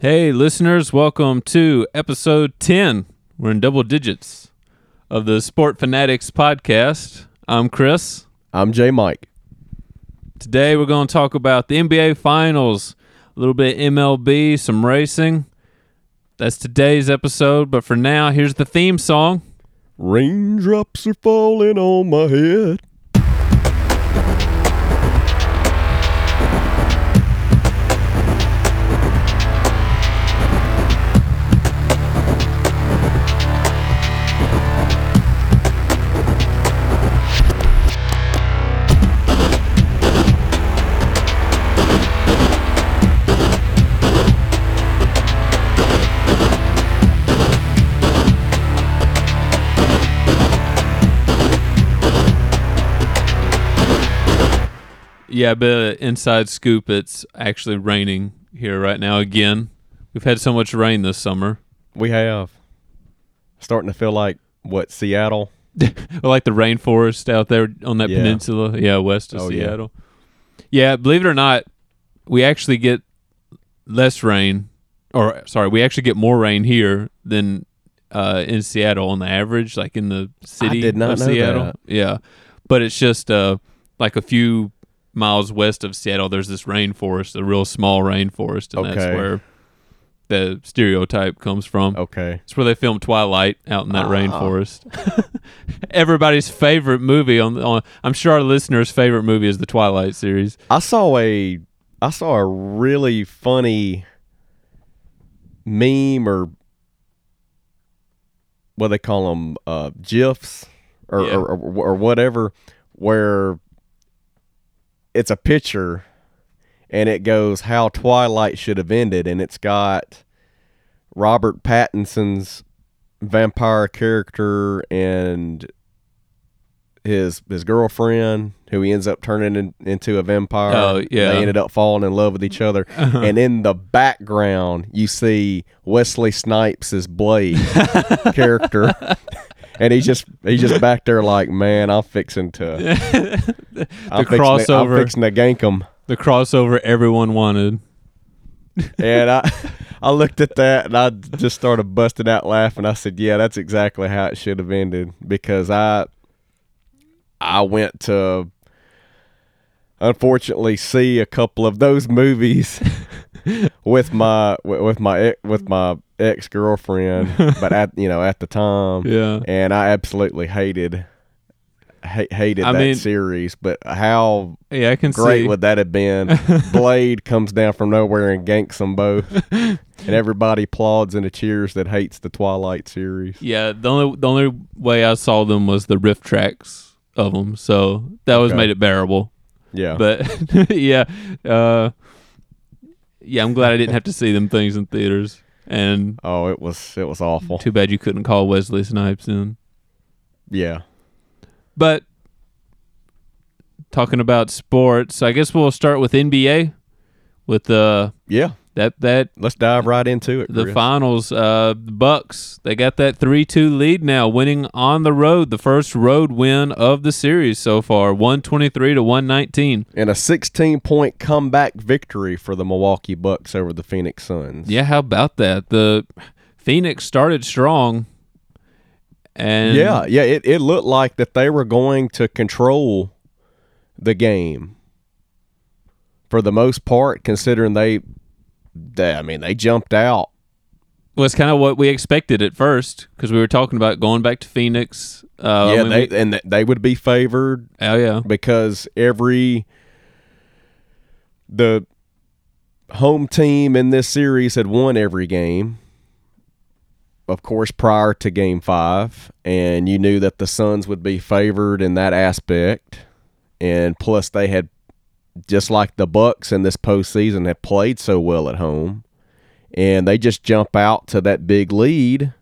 Hey, listeners, welcome to episode 10. We're in double digits of the Sport Fanatics podcast. I'm Chris. I'm J Mike. Today, we're going to talk about the NBA Finals, a little bit MLB, some racing. That's today's episode, but for now, here's the theme song. Raindrops are falling on my head. Yeah, but inside scoop, it's actually raining here right now again. We've had so much rain this summer. We have starting to feel like what Seattle. like the rainforest out there on that Yeah. peninsula. Yeah, west of Oh. Seattle. Yeah. believe it or not, we actually get less rain, or sorry, we actually get more rain here than uh, in Seattle on the average, like in the city did not of know Seattle. that. Yeah, but it's just uh, like a few miles west of Seattle. There's this rainforest, a real small rainforest, and that's where the stereotype comes from. Okay. It's where they filmed Twilight out in that Ah. rainforest. Everybody's favorite movie on, on I'm sure our listeners' favorite movie is the Twilight series. I saw a I saw a really funny meme or what they call them uh, gifs or, Yeah. or, or or whatever where it's a picture and it goes how Twilight should have ended and it's got Robert Pattinson's vampire character and his his girlfriend who he ends up turning in, into a vampire. Oh, yeah. They ended up falling in love with each other. Uh-huh. And in the background you see Wesley Snipes' Blade character. And he's just he's just back there like, man, I'm fixing to the I'm fixing to, crossover, I'm fixing to gank him. the crossover everyone wanted. And I I looked at that and I just started busting out laughing. I said, "Yeah, that's exactly how it should have ended." Because I I went to unfortunately see a couple of those movies with my with my with my ex girlfriend, but at you know at the time, Yeah. and I absolutely hated ha- hated I that mean- series. But how Yeah, I can great see. would that have been? Blade comes down from nowhere and ganks them both, and everybody applauds and cheers that hates the Twilight series. yeah, the only the only way I saw them was the RiffTrax of them, so that was Okay. made it bearable. Yeah, But yeah, uh, yeah, I'm glad I didn't have to see them things in theaters. And oh, it was it was awful. too bad you couldn't call Wesley Snipes in. Yeah, But talking about sports, I guess we'll start with NBA with uh yeah. That that Let's dive right into it. the Chris. finals. Uh, Bucks they got that three two lead now, winning on the road, the first road win of the series so far, one twenty three to one nineteen. and a 16 point comeback victory for the Milwaukee Bucks over the Phoenix Suns. Yeah, how about that? The Phoenix started strong, and yeah, yeah. It it looked like that they were going to control the game for the most part, considering they. They I mean, they jumped out was kind of what we expected at first because we were talking about going back to Phoenix. Uh, yeah, they we- and they would be favored oh yeah, because every the home team in this series had won every game. Of course, prior to Game Five, and you knew that the Suns would be favored in that aspect, and plus they had just like the Bucks in this postseason have played so well at home, and they just jump out to that big lead,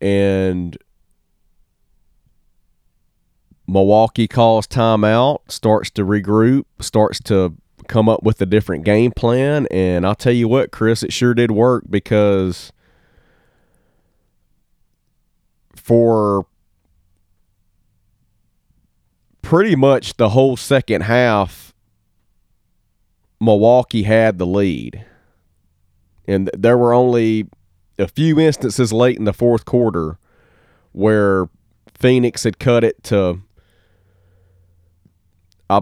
and Milwaukee calls timeout, starts to regroup, starts to come up with a different game plan. And I'll tell you what, Chris, it sure did work because for pretty much the whole second half, Milwaukee had the lead. And there were only a few instances late in the fourth quarter where Phoenix had cut it to uh,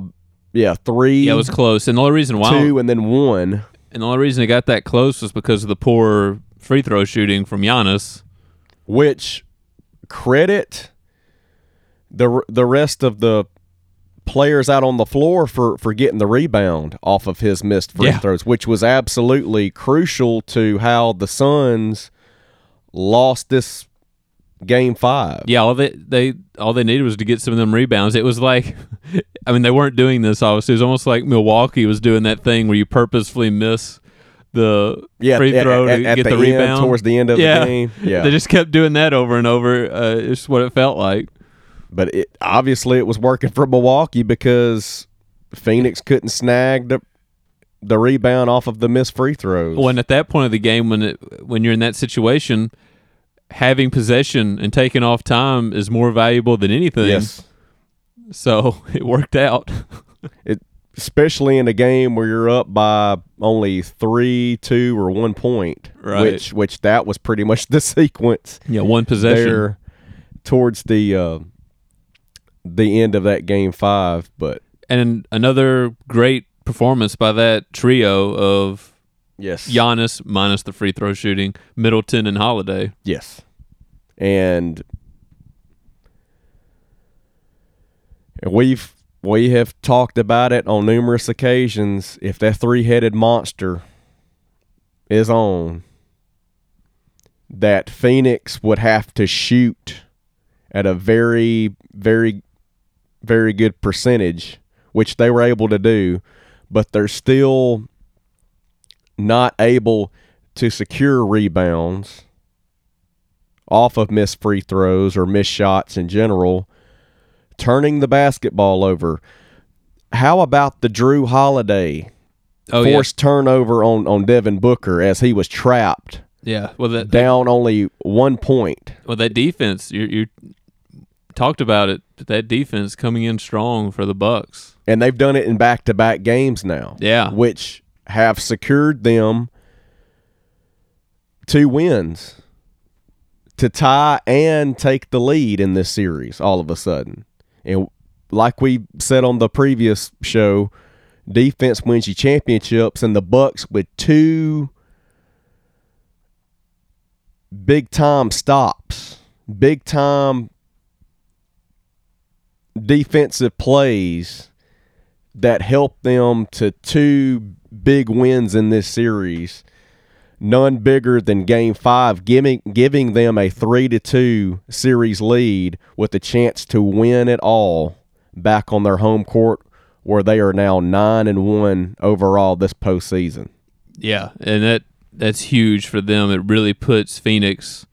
yeah, three, Yeah, it was close. And the only reason why two, and then one. and the only reason it got that close was because of the poor free throw shooting from Giannis. which credit the the rest of the players out on the floor for for getting the rebound off of his missed free Yeah. throws, which was absolutely crucial to how the Suns lost this game five. Yeah, all they they all they needed was to get some of them rebounds. It was like, I mean, they weren't doing this. Obviously, it was almost like Milwaukee was doing that thing where you purposefully miss the Yeah, free at- throw at, to at get the, the, end, rebound towards the end of yeah. the game. Yeah, They just kept doing that over and over. Uh, it's what it felt like. But it, obviously it was working for Milwaukee because Phoenix couldn't snag the the rebound off of the missed free throws. When at that point of the game, when it, when you're in that situation, having possession and taking off time is more valuable than anything. yes. So it worked out. it, especially in a game where you're up by only three, two, or one point, Right. which which that was pretty much the sequence yeah, one possession. there towards the uh, the end of that game five. But and another great performance by that trio of yes, Giannis minus the free throw shooting, Middleton and Holiday. yes, and we've we have talked about it on numerous occasions. If that three headed monster is on, that Phoenix would have to shoot at a very, very, very good percentage, which they were able to do, but they're still not able to secure rebounds off of missed free throws or missed shots in general, turning the basketball over. How about the Jrue Holiday Oh forced turnover on, on Devin Booker as he was trapped yeah, yeah. Well, that down only one point? well that defense you you talked about it. That defense coming in strong for the Bucks. And they've done it in back to back games now. Yeah. Which have secured them two wins to tie and take the lead in this series all of a sudden. And like we said on the previous show, defense wins you championships and the Bucks with two big time stops, big time defensive plays that helped them to two big wins in this series. None bigger than Game Five, giving giving them a three to two series lead with a chance to win it all back on their home court, where they are now nine and one overall this postseason. Yeah, and that that's huge for them. It really puts Phoenix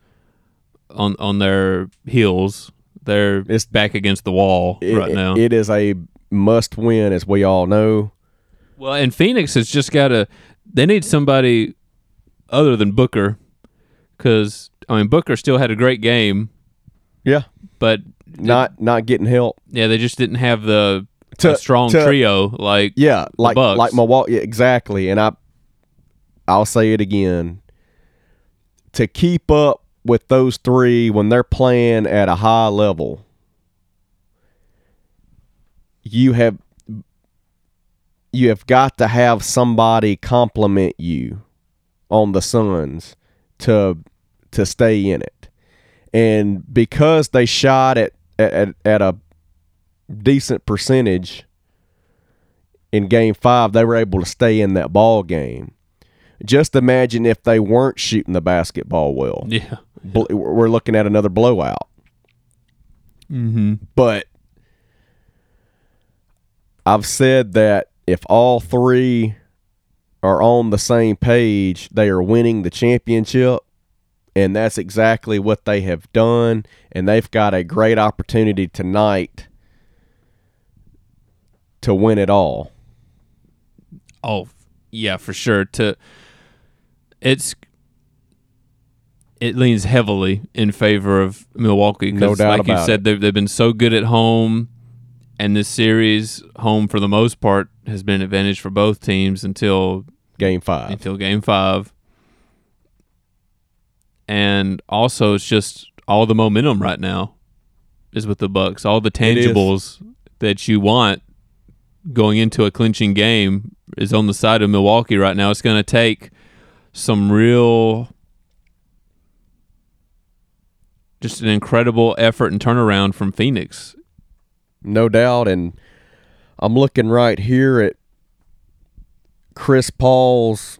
on on their heels. They're It's- back against the wall It- right now. it is a must win, as we all know. Well, and Phoenix has just got to. They need somebody other than Booker, because I mean Booker still had a great game, Yeah, but not not getting help. yeah, they just didn't have the To- strong to- trio like Yeah, like Bucks. like Milwaukee, yeah, exactly. And I, I'll say it again. To keep up with those three when they're playing at a high level, you have you have got to have somebody compliment you on the Suns to to stay in it. And because they shot at at, at a decent percentage in game five, they were able to stay in that ball game. Just imagine if they weren't shooting the basketball well. yeah. Bl- We're looking at another blowout. Mm-hmm. But I've said that if all three are on the same page, they are winning the championship. And that's exactly what they have done. And they've got a great opportunity tonight to win it all. Oh, yeah, for sure. To it's it leans heavily in favor of Milwaukee. No doubt like you said, they've they've been so good at home, And this series, home for the most part, has been an advantage for both teams until Game five. until game five. And also, it's just all the momentum right now is with the Bucks. All the tangibles that you want going into a clinching game is on the side of Milwaukee right now. It's going to take some real, just an incredible effort and turnaround from Phoenix. No doubt. And I'm looking right here at Chris Paul's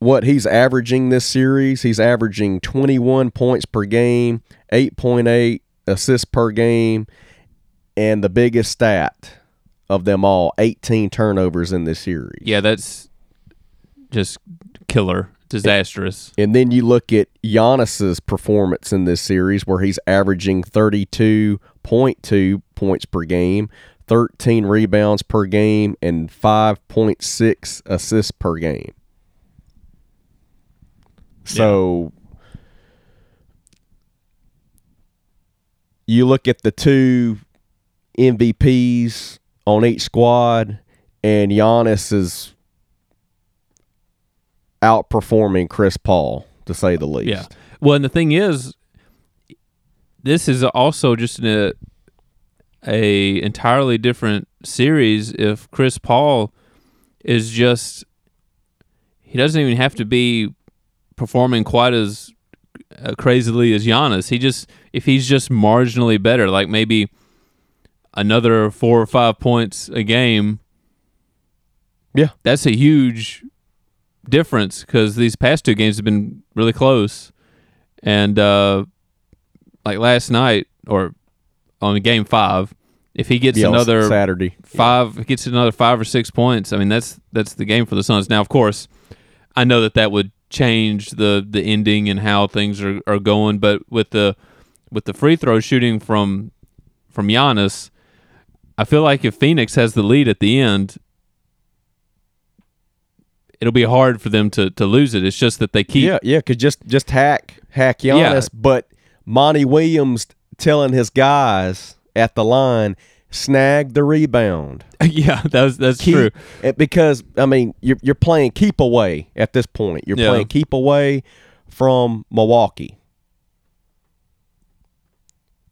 what he's averaging this series. He's averaging 21 points per game, 8.8 assists per game, and the biggest stat of them all, 18 turnovers in this series. Yeah, that's just killer, disastrous. And then you look at Giannis's performance in this series, where he's averaging 32.2 points per game, 13 rebounds per game, and 5.6 assists per game. So you look at the two MVPs on each squad, and Giannis is outperforming Chris Paul, to say the least. Yeah. Well, and the thing is, this is also just a a entirely different series. If Chris Paul is just, he doesn't even have to be performing quite as uh, crazily as Giannis. He just, if he's just marginally better, like maybe another four or five points a game. Yeah. that's a huge difference because these past two games have been really close. And uh, like last night or on game five, if he gets Yeah, another Saturday. five, gets another five or six points, I mean that's that's the game for the Suns. Now, of course, I know that that would change the the ending and how things are, are going, but with the with the free throw shooting from from Giannis, I feel like if Phoenix has the lead at the end, it'll be hard for them to, to lose it. It's just that they keep Yeah, yeah, because just just hack hack Giannis, but Monty Williams telling his guys at the line snag the rebound. yeah, that's that's Keep, true. because I mean you're you're playing keep away at this point. You're Yeah. playing keep away from Milwaukee,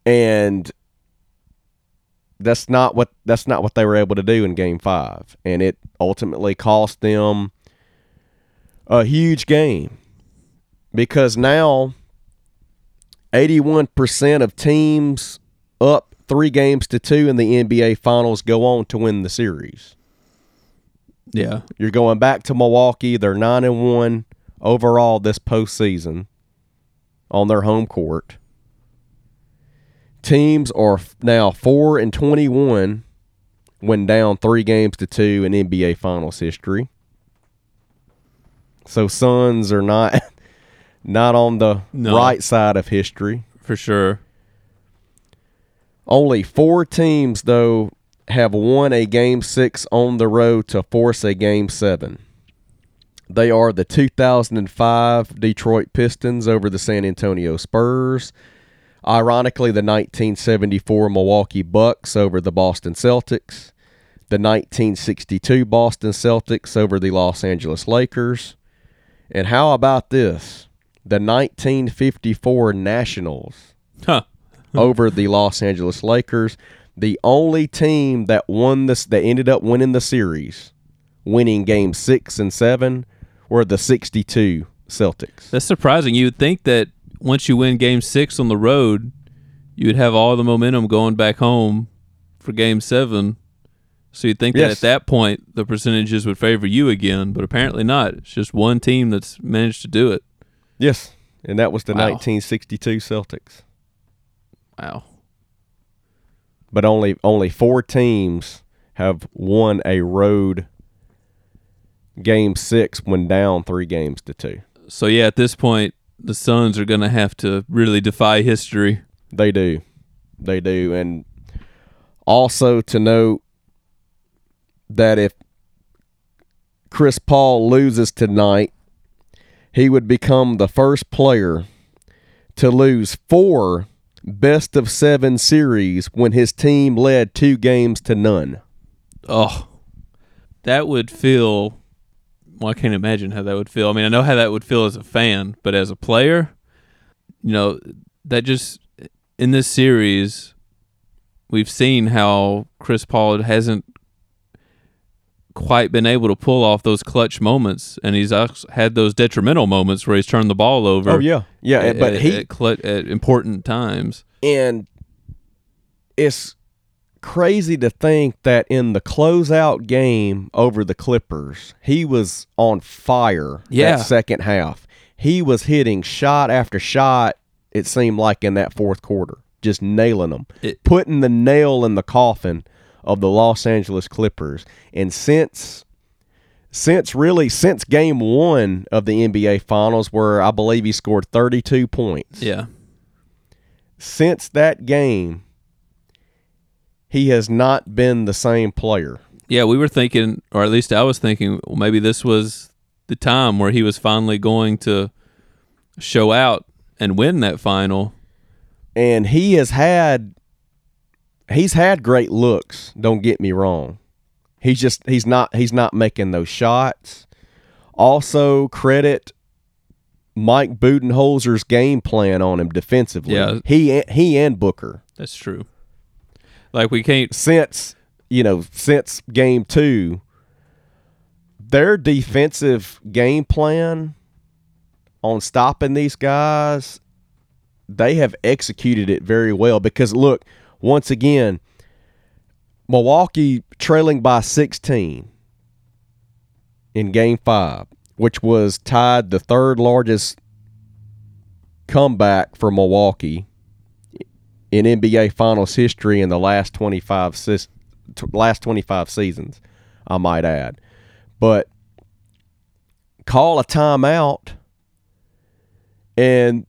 and that's not what that's not what they were able to do in Game Five, and it ultimately cost them a huge game because now 81% of teams up three games to two in the NBA Finals go on to win the series. Yeah. You're going back to Milwaukee. They're nine and one overall this postseason on their home court. Teams are now four and twenty-one when down three games to two in NBA Finals history. So Suns are not not on the No. right side of history. For sure. Only four teams, though, have won a game six on the road to force a game seven. They are the 2005 Detroit Pistons over the San Antonio Spurs. Ironically, the 1974 Milwaukee Bucks over the Boston Celtics. The 1962 Boston Celtics over the Los Angeles Lakers. And how about this? The 1954 Nationals Huh. over the Los Angeles Lakers. The only team that won this that ended up winning the series, winning game six and seven, were the sixty-two Celtics. That's surprising. You would think that once you win game six on the road, you would have all the momentum going back home for game seven. So you'd think that at that point the percentages would favor you again, but apparently not. It's just one team that's managed to do it. Yes, and that was the Wow. 1962 Celtics. Wow. But only only four teams have won a road game six when down three games to two. So yeah, at this point the Suns are going to have to really defy history. They do. They do. And also to note that if Chris Paul loses tonight, he would become the first player to lose four best of seven series when his team led two games to none. Oh, that would feel. Well, I can't imagine how that would feel. I mean, I know how that would feel as a fan, but as a player, you know, that just in this series, we've seen how Chris Paul hasn't quite been able to pull off those clutch moments, and he's had those detrimental moments where he's turned the ball over. Oh yeah, yeah. at, but he at, clut- at important times. and it's crazy to think that in the closeout game over the Clippers, he was on fire. Yeah. that second half, he was hitting shot after shot. It seemed like in that fourth quarter, just nailing them, It- putting the nail in the coffin of the Los Angeles Clippers. And since since really since game one of the NBA Finals, where I believe he scored thirty two points Yeah, since that game, he has not been the same player. yeah. We were thinking, or at least I was thinking, well, maybe this was the time where he was finally going to show out and win that final. And he has had he's had great looks, don't get me wrong. He's just he's not he's not making those shots. Also credit Mike Budenholzer's game plan on him defensively. Yeah. He he and Booker. That's true. Like we can't. since you know since game two their defensive game plan on stopping these guys they have executed it very well because look once again milwaukee trailing by 16 in game five which was tied the third largest comeback for milwaukee in NBA Finals history in the last 25 sis- last 25 seasons, I might add. But call a timeout and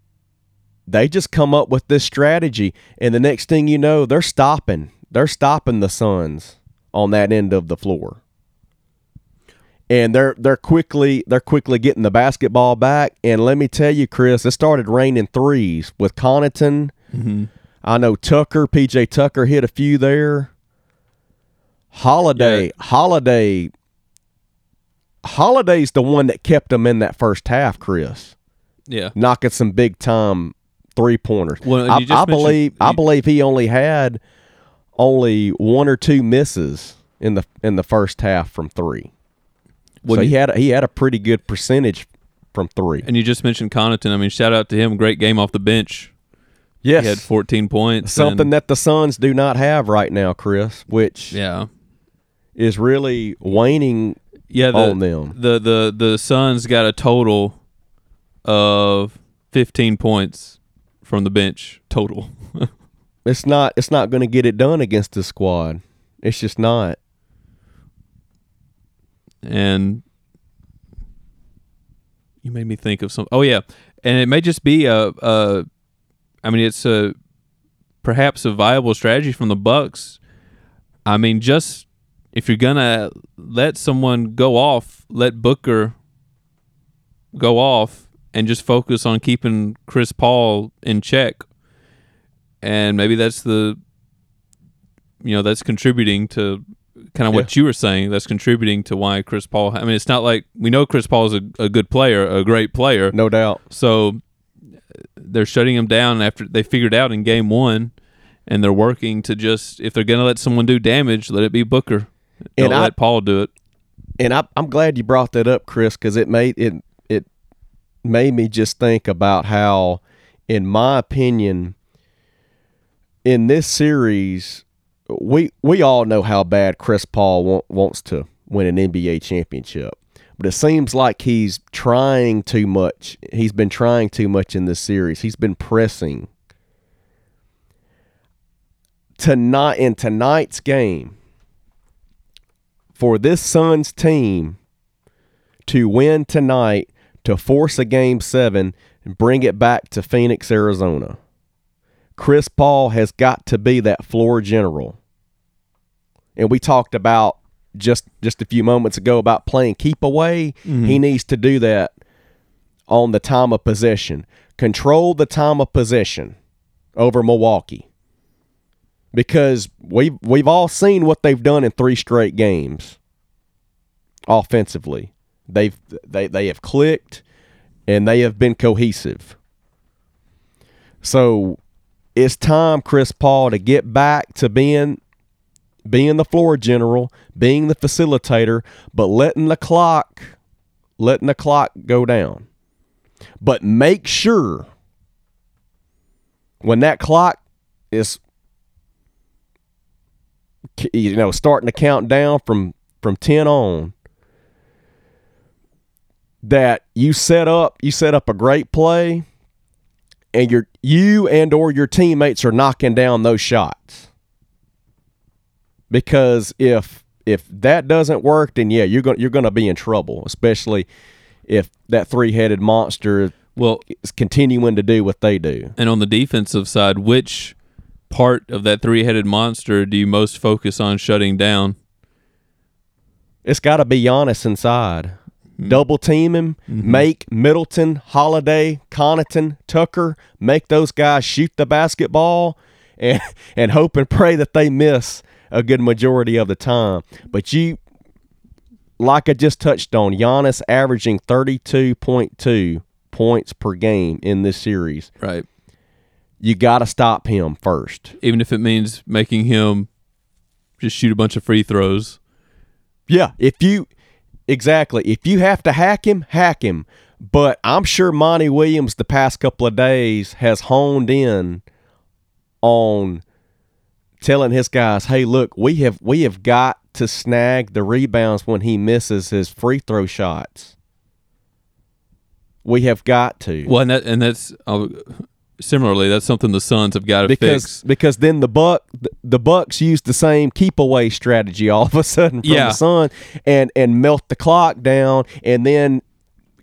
they just come up with this strategy and the next thing you know, they're stopping. They're stopping the Suns on that end of the floor. And they're they're quickly they're quickly getting the basketball back and let me tell you Chris, it started raining threes with Connaughton mm-hmm. I know Tucker, PJ Tucker hit a few there. Holiday, Yeah. Holiday, Holiday's the one that kept them in that first half, Chris, Yeah, knocking some big time three pointers. Well, I, I believe I believe he only had only one or two misses in the in the first half from three. When so he you- had a, he had a pretty good percentage from three. and you just mentioned Connaughton. I mean, shout out to him. Great game off the bench. yes, He had 14 points. something that the Suns do not have right now, Chris, which yeah, is really waning yeah. The, on them. the the the Suns got a total of 15 points from the bench total. It's not it's not going to get it done against this squad. It's just not. and you made me think of some. Oh yeah, and it may just be a, a I mean, it's a perhaps a viable strategy from the Bucks. I mean, just if you're gonna let someone go off, let Booker go off, and just focus on keeping Chris Paul in check. And maybe that's the, you know, that's contributing to kind of what you were saying. That's contributing to why Chris Paul. I mean, it's not like we know Chris Paul is a, a good player, a great player. No doubt. So they're shutting him down after they figured out in game one, and they're working to just if they're gonna let someone do damage, let it be Booker. Don't And I- let Paul do it. And I, I'm glad you brought that up, Chris, because it made it made me just think about how, in my opinion, in this series, we we all know how bad Chris Paul wa- wants to win an NBA championship. But it seems like he's trying too much. He's been trying too much in this series. He's been pressing. Tonight in tonight's game, for this Suns team to win tonight to force a game seven and bring it back to Phoenix, Arizona. Chris Paul has got to be that floor general. And we talked about just just a few moments ago about playing keep away. Mm-hmm. He needs to do that on the time of possession. Control the time of possession over Milwaukee because we've we've all seen what they've done in three straight games offensively. They've they they have clicked and they have been cohesive. So it's time, Chris Paul, to get back to being being the floor general, being the facilitator, but letting the clock letting the clock go down. But make sure when that clock is you know starting to count down from from 10 on that you set up you set up a great play and your you and or your teammates are knocking down those shots because if if that doesn't work then yeah you're going you're going to be in trouble especially if that three-headed monster Well, is continuing to do what they do and on the defensive side, which part of that three-headed monster do you most focus on shutting down? It's got to be Giannis inside. Mm-hmm. Double team him, mm-hmm. make Middleton, Holiday, Connaughton, Tucker, make those guys shoot the basketball and and hope and pray that they miss a good majority of the time. But you like I just touched on, Giannis averaging 32.2 points per game in this series. Right. You got to stop him first. Even if it means making him just shoot a bunch of free throws. Yeah, if you exactly, if you have to hack him, hack him. But I'm sure Monty Williams the past couple of days has honed in on telling his guys, "Hey, look, we have we have got to snag the rebounds when he misses his free throw shots. We have got to." Well, and that and that's uh, similarly that's something the Suns have got to because fix. because then the buck the bucks use the same keep away strategy all of a sudden from Yeah. the sun and and melt the clock down and then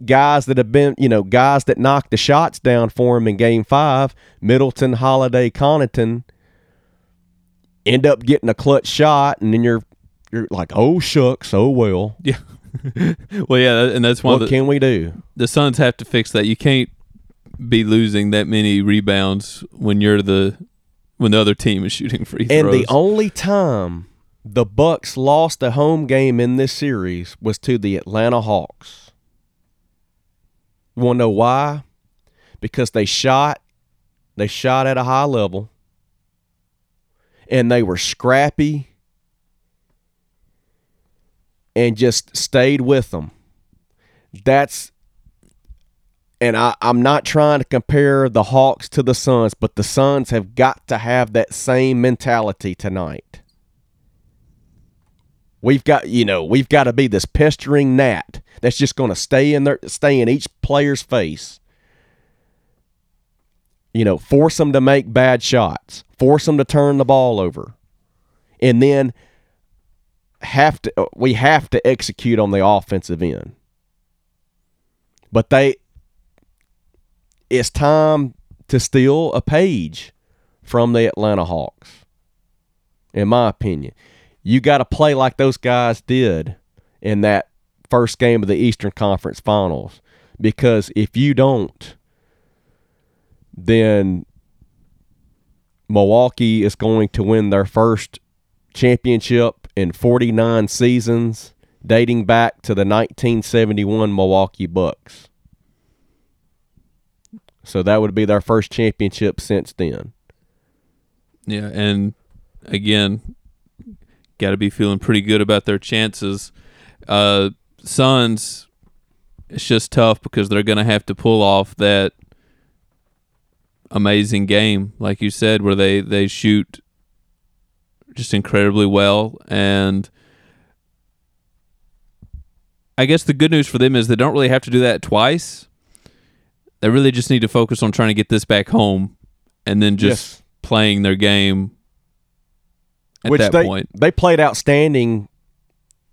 guys that have been you know guys that knocked the shots down for him in game five middleton holiday connaughton end up getting a clutch shot and then you're you're like oh shucks oh well Yeah. well, yeah, and that's why what the, can we do the Suns have to fix that. You can't be losing that many rebounds when you're the when the other team is shooting free throws. And the only time the Bucks lost a home game in this series was to the Atlanta Hawks. You want to know why? Because they shot they shot at a high level and they were scrappy and just stayed with them. That's and I, I'm not trying to compare the Hawks to the Suns, but the Suns have got to have that same mentality tonight. We've got, you know, we've got to be this pestering gnat that's just going to stay in their, stay in each player's face. You know, force them to make bad shots, force them to turn the ball over, and then have to. We have to execute on the offensive end. But they, it's time to steal a page from the Atlanta Hawks. In my opinion, you got to play like those guys did in that first game of the Eastern Conference Finals because if you don't, then Milwaukee is going to win their first championship in 49 seasons dating back to the 1971 Milwaukee Bucks. So that would be their first championship since then. yeah, and again, got to be feeling pretty good about their chances. Uh, Suns, it's just tough because they're going to have to pull off that amazing game, like you said, where they they shoot just incredibly well and. I guess the good news for them is they don't really have to do that twice. They really just need to focus on trying to get this back home and then just Yes. playing their game at Which that they point. they played outstanding.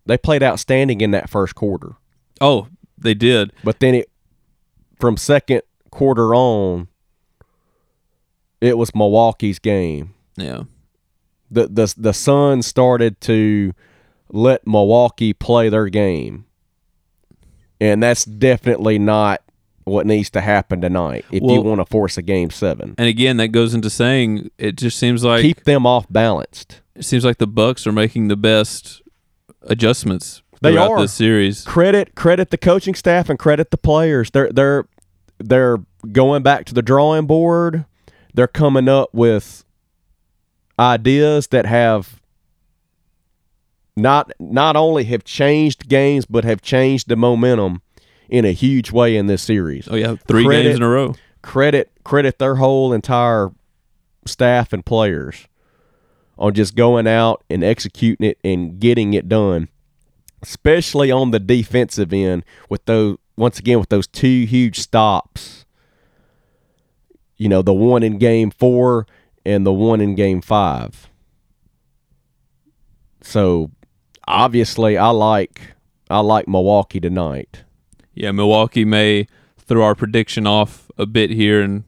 They played outstanding in that first quarter, Oh, they did. but then it from second quarter on, it was Milwaukee's game. Yeah. the the the Suns started to let Milwaukee play their game, and that's definitely not what needs to happen tonight if you want to force a game seven. And again, that goes into saying it just seems like Keep them off balanced. it seems like the Bucks are making the best adjustments They throughout are. this series. Credit credit the coaching staff and credit the players. They're they're they're going back to the drawing board. They're coming up with ideas that have not not only have changed games but have changed the momentum in a huge way in this series. Oh yeah, three Credit- games in a row. credit credit their whole entire staff and players on just going out and executing it and getting it done especially on the defensive end with those once again with those two huge stops you know the one in game 4 and the one in game 5 so obviously I like I like Milwaukee tonight Yeah, Milwaukee may throw our prediction off a bit here, and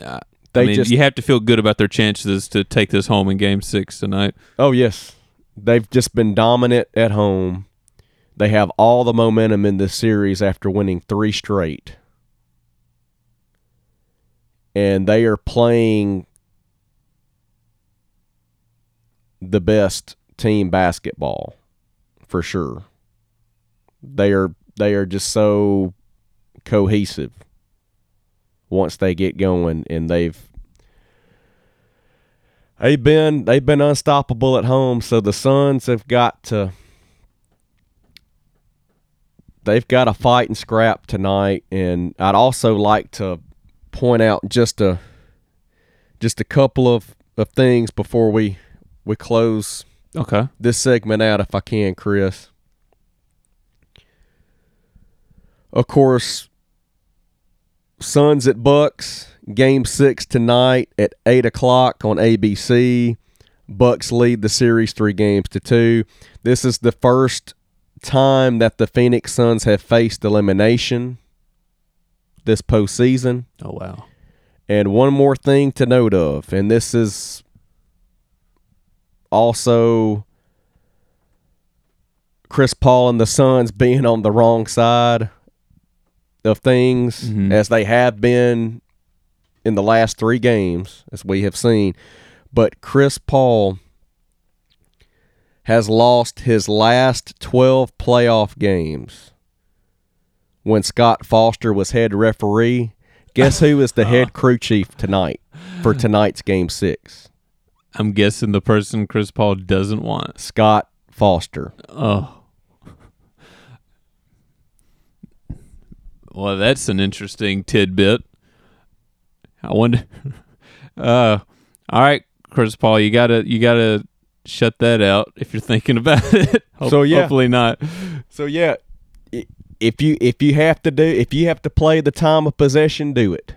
uh, They I mean, just- you have to feel good about their chances to take this home in Game Six tonight. Oh yes, they've just been dominant at home. They have all the momentum in this series after winning three straight, and they are playing the best team basketball for sure. They are they are just so cohesive once they get going, and they've They've been they've been unstoppable at home, so the Suns have got to they've got to fight and scrap tonight. And I'd also like to point out just a just a couple of, of things before we we close Okay. this segment out if I can, Chris. Of course, Suns at Bucks, game six tonight at eight o'clock on ABC. Bucks lead the series three games to two. This is the first time that the Phoenix Suns have faced elimination this postseason. Oh wow. And one more thing to note of, and this is also Chris Paul and the Suns being on the wrong side of things Mhm. as they have been in the last three games, as we have seen. But Chris Paul has lost his last 12 playoff games when Scott Foster was head referee. Guess who is the head crew chief tonight for tonight's game six? I'm guessing the person Chris Paul doesn't want. Scott Foster. Oh. Well, that's an interesting tidbit. I wonder. Uh, all right, Chris Paul, you gotta you gotta shut that out if you're thinking about it. Ho- So, yeah. hopefully not. So yeah, if you if you have to do if you have to play the time of possession, do it.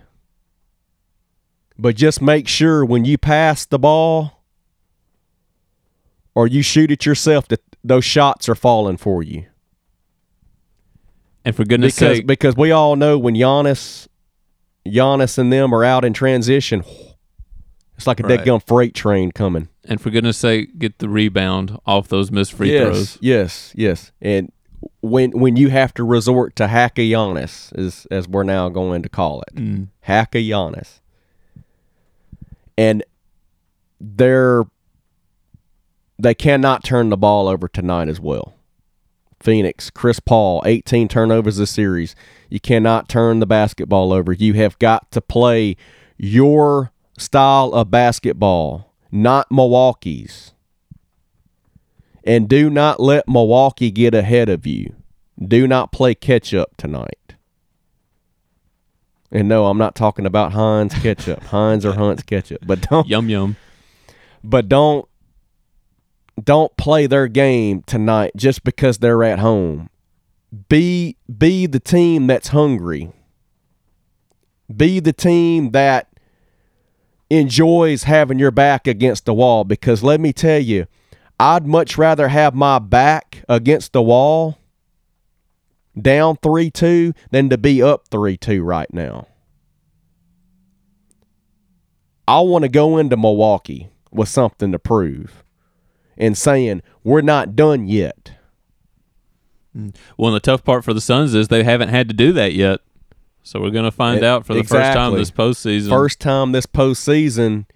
But just make sure when you pass the ball or you shoot it yourself that those shots are falling for you. And for goodness Because sake, because we all know when Giannis Giannis and them are out in transition, it's like a Right. dead gun freight train coming. and for goodness sake, get the rebound off those missed free yes, throws. Yes, yes. And when when you have to resort to hack a Giannis, as as we're now going to call it, Mm. hack a Giannis, and they're they cannot turn the ball over tonight as well. Phoenix, Chris Paul, 18 turnovers this series. You cannot turn the basketball over. You have got to play your style of basketball, not Milwaukee's. And do not let Milwaukee get ahead of you. Do not play catch up tonight. And no, I'm not talking about Heinz ketchup, Heinz or Hunt's ketchup, but don't Yum yum. but don't don't play their game tonight just because they're at home. Be be the team that's hungry. Be the team that enjoys having your back against the wall because let me tell you, I'd much rather have my back against the wall down 3-2 than to be up 3-2 right now. I want to go into Milwaukee with something to prove and saying we're not done yet. Mm. Well, and the tough part for the Suns is they haven't had to do that yet. So we're gonna find E- out for the first time exactly. this postseason. First time this postseason,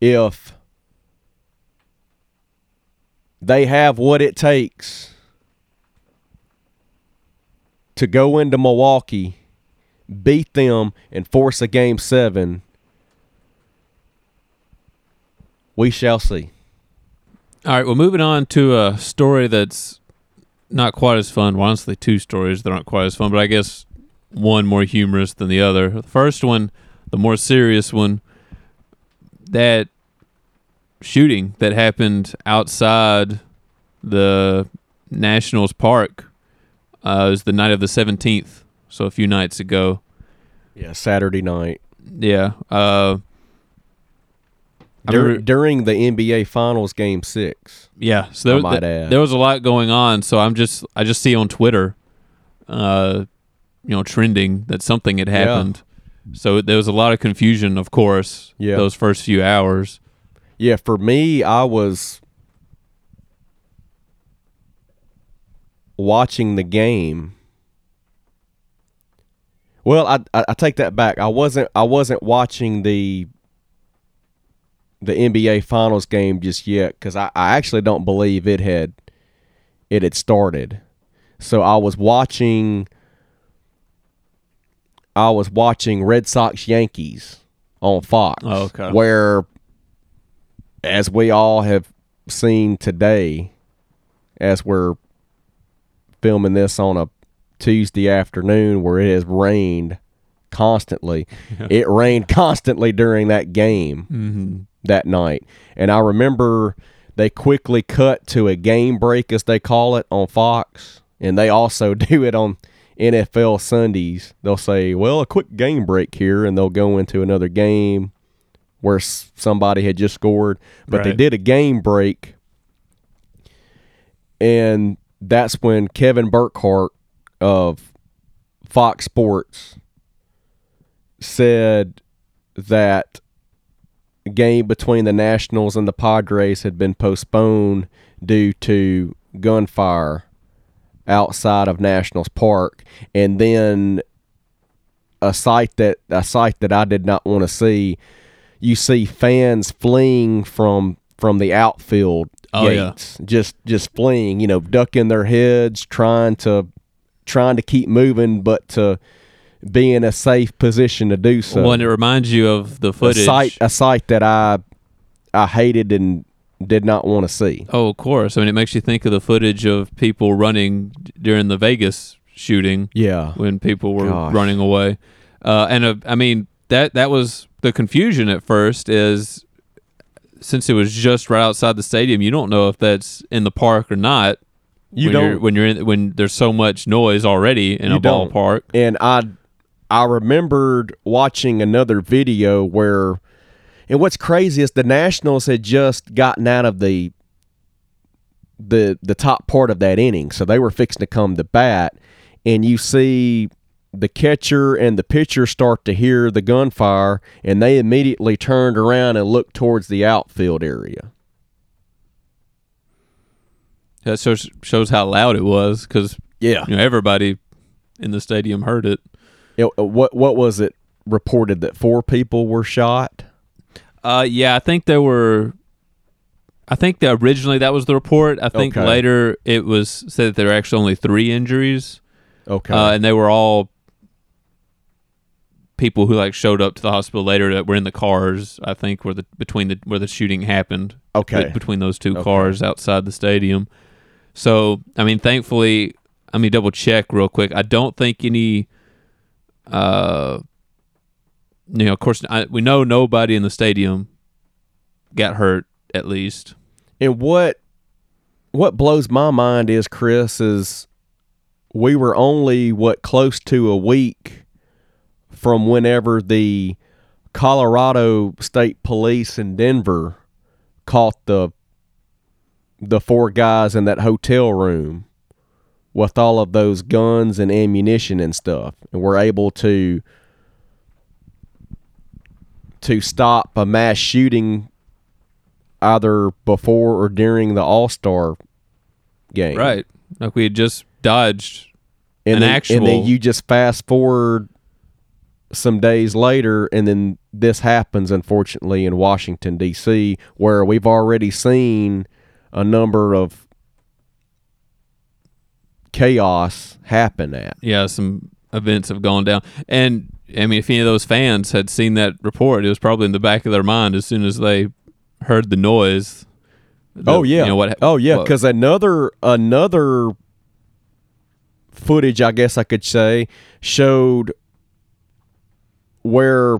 if they have what it takes to go into Milwaukee, beat them, and force a game seven, we shall see. All right, well, moving on to a story that's not quite as fun. Well, honestly, two stories that aren't quite as fun, but I guess one more humorous than the other. The first one, the more serious one, that shooting that happened outside the Nationals Park uh, was the night of the 17th, so a few nights ago. Yeah, Saturday night. Yeah. Uh, Dur- during the NBA Finals Game Six. Yeah, so there, I might there, add. there was a lot going on. So I'm just I just see on Twitter, uh, you know, trending that something had happened. So there was a lot of confusion, of course. Yeah. those first few hours. Yeah, for me, I was watching the game. Well, I, I I take that back. I wasn't I wasn't watching the the NBA Finals game just yet because I, I actually don't believe it had it had started. So I was watching I was watching Red Sox Yankees on Fox. Oh, okay. Where as we all have seen today, as we're filming this on a Tuesday afternoon where it has rained constantly. It rained constantly during that game Mm-hmm. That night. And I remember they quickly cut to a game break, as they call it, on Fox. And they also do it on NFL Sundays. They'll say, well, a quick game break here, and they'll go into another game where somebody had just scored. But they did a game break. And that's when Kevin Burkhardt of Fox Sports said that game between the Nationals and the Padres had been postponed due to gunfire outside of Nationals Park, and then a sight that a sight that I did not want to see. You see fans fleeing from from the outfield Oh, yeah. gates, just just fleeing. You know, ducking their heads, trying to trying to keep moving, but to be in a safe position to do so well, and it reminds you of the a footage. sight a sight that I I hated and did not want to see. Oh, of course. I mean, it makes you think of the footage of people running during the Vegas shooting. Yeah. when people were Gosh. running away. Uh, and uh, I mean that that was the confusion at first is since it was just right outside the stadium, you don't know if that's in the park or not. You when don't- you're, when you're in when there's so much noise already in a don't. ballpark. And I I remembered watching another video where and what's crazy is the Nationals had just gotten out of the the the top part of that inning. So they were fixing to come to bat and you see the catcher and the pitcher start to hear the gunfire and they immediately turned around and looked towards the outfield area. That shows shows how loud it was because Yeah. you know everybody in the stadium heard it. It, what what was it reported that four people were shot? Uh, yeah, I think there were. I think that originally that was the report. I think Okay. later it was said that there were actually only three injuries. Okay. uh, and they were all people who like showed up to the hospital later that were in the cars. I think where the between the where the shooting happened. Okay. be- between those two Okay. cars outside the stadium. So I mean, thankfully, I mean, double check real quick. I don't think any. Uh, you know, of course, I, we know nobody in the stadium got hurt. At least, And what what blows my mind is Chris is we were only what close to a week from whenever the Colorado State Police in Denver caught the the four guys in that hotel room with all of those guns and ammunition and stuff and we're able to to stop a mass shooting either before or during the All Star game. right? Like we had just dodged And An then, actual- and then you just fast forward some days later, and then this happens, unfortunately, in Washington, D.C., where we've already seen a number of chaos happen at. Yeah, some events have gone down. And I mean, if any of those fans had seen that report, it was probably in the back of their mind as soon as they heard the noise. The- oh yeah. You know, what, oh yeah. Because another another footage, I guess I could say, showed where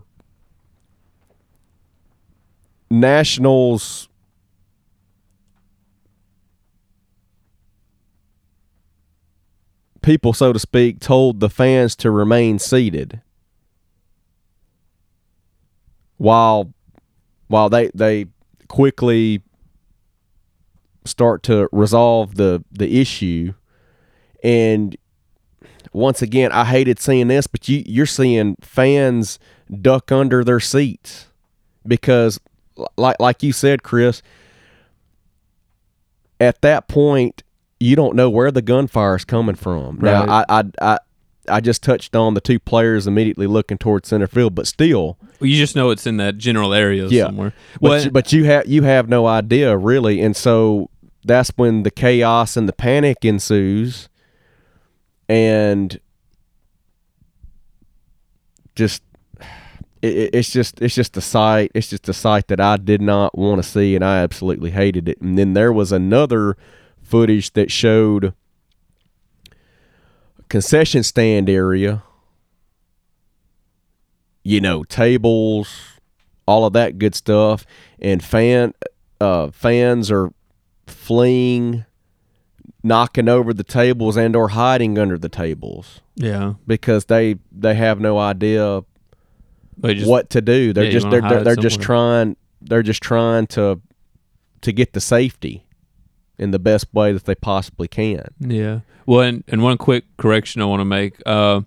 Nationals people, so to speak, told the fans to remain seated while while they they quickly start to resolve the the issue. And once again I hated seeing this but you you're seeing fans duck under their seats because like like you said Chris at that point you don't know where the gunfire is coming from now Right. I, I I I just touched on the two players immediately looking towards center field but still you just know it's in that general area Yeah. somewhere. but, Well, you, but you have you have no idea really, and so that's when the chaos and the panic ensues, and just it, it- it's just it's just a sight. It's just a sight that I did not want to see, and I absolutely hated it. And then there was another footage that showed concession stand area. You know, tables, all of that good stuff, and fan uh, fans are fleeing, knocking over the tables, and or hiding under the tables yeah. because they they have no idea just, what to do. They're yeah, just they're they're, they're just trying they're just trying to to get the safety in the best way that they possibly can. Yeah. Well, and, and one quick correction I want to make. Uh,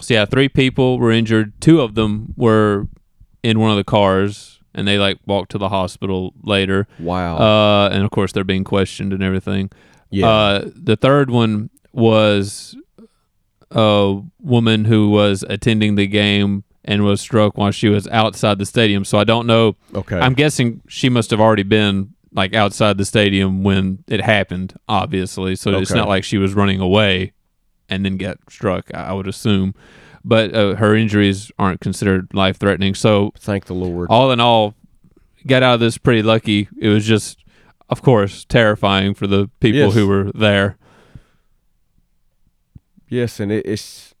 so yeah, three people were injured. Two of them were in one of the cars, and they like walked to the hospital later. Wow. Uh, and of course they're being questioned and everything. yeah. Uh, the third one was a woman who was attending the game and was struck while she was outside the stadium. So I don't know. okay. I'm guessing she must have already been like outside the stadium when it happened, obviously. So it's not like she was running away and then got struck, I I would assume. But uh, her injuries aren't considered life threatening. So Thank the Lord. all in all, got out of this pretty lucky. It was just, of course, terrifying for the people Yes. who were there. Yes, and it, it's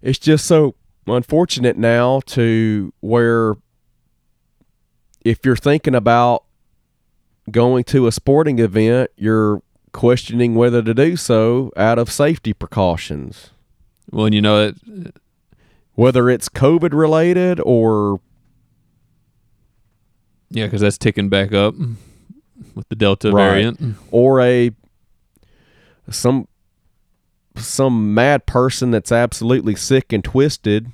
it's just so unfortunate now to where if you're thinking about going to a sporting event, you're questioning whether to do so out of safety precautions, Well, and you know, it, whether it's COVID related or yeah, because that's ticking back up with the Delta Right. variant. or a some some mad person that's absolutely sick and twisted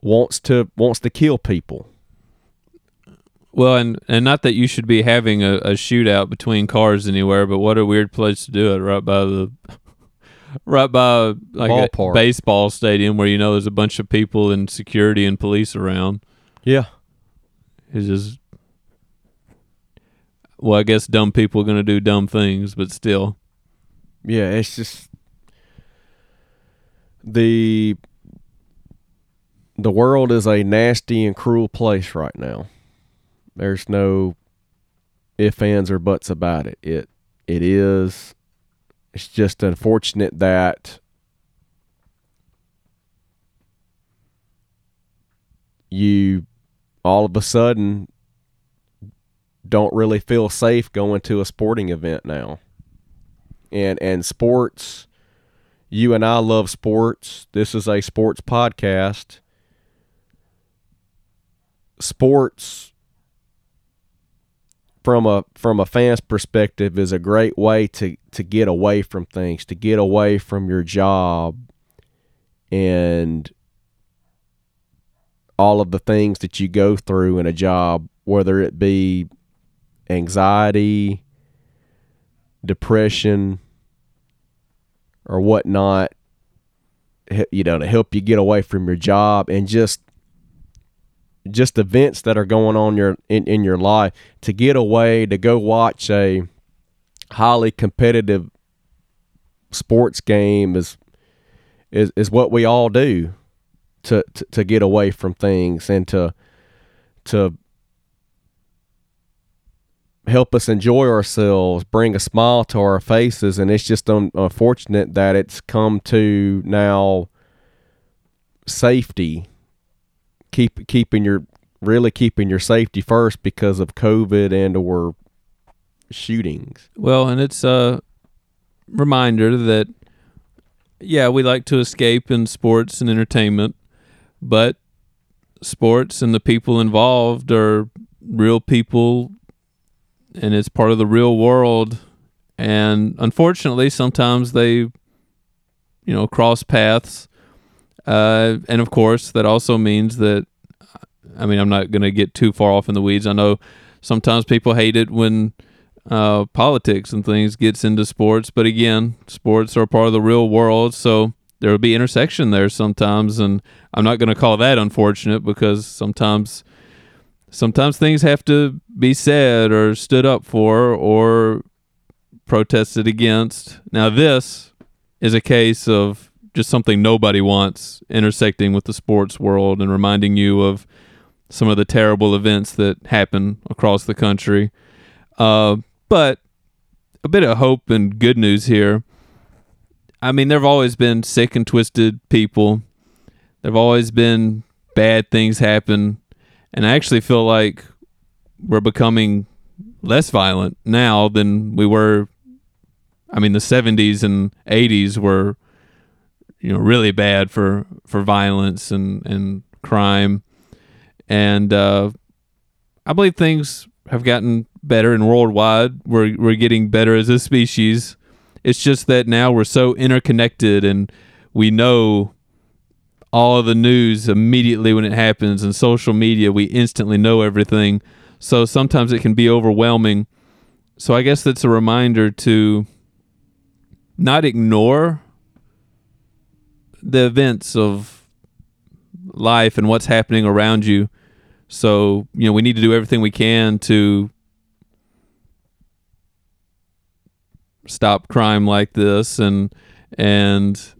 wants to wants to kill people. Well, and and not that you should be having a, a shootout between cars anywhere, but what a weird place to do it right by the right by like a baseball stadium where you know there's a bunch of people and security and police around. Yeah. It's just well, I guess dumb people are gonna do dumb things, but still, Yeah, it's just the the world is a nasty and cruel place right now. There's no if ands or buts about it. It it is it's just unfortunate that you all of a sudden don't really feel safe going to a sporting event now. And and sports you and I love sports. This is a sports podcast. Sports from a from a fan's perspective is a great way to to get away from things to get away from your job and all of the things that you go through in a job whether it be anxiety depression or whatnot you know to help you get away from your job and just just events that are going on your in, in your life to get away to go watch a highly competitive sports game is is is what we all do to, to to get away from things and to to help us enjoy ourselves, bring a smile to our faces, and it's just unfortunate that it's come to now safety, keep keeping your really keeping your safety first because of COVID and or shootings. Well, and it's a reminder that yeah, we like to escape in sports and entertainment, but sports and the people involved are real people and it's part of the real world and unfortunately sometimes they you know cross paths uh, and of course that also means that i mean i'm not going to get too far off in the weeds i know sometimes people hate it when uh, politics and things gets into sports but again sports are part of the real world so there will be intersection there sometimes and i'm not going to call that unfortunate because sometimes sometimes things have to be said or stood up for or protested against. Now, this is a case of just something nobody wants intersecting with the sports world and reminding you of some of the terrible events that happen across the country. Uh, but a bit of hope and good news here. I mean, there have always been sick and twisted people. There have always been bad things happen and I actually feel like we're becoming less violent now than we were. I mean, the 70s and 80s were, you know, really bad for, for violence and, and crime. And uh, I believe things have gotten better and worldwide. We're, we're getting better as a species. It's just that now we're so interconnected and we know all of the news immediately when it happens and social media we instantly know everything so sometimes it can be overwhelming so i guess that's a reminder to not ignore the events of life and what's happening around you. So you know we need to do everything we can to stop crime like this and and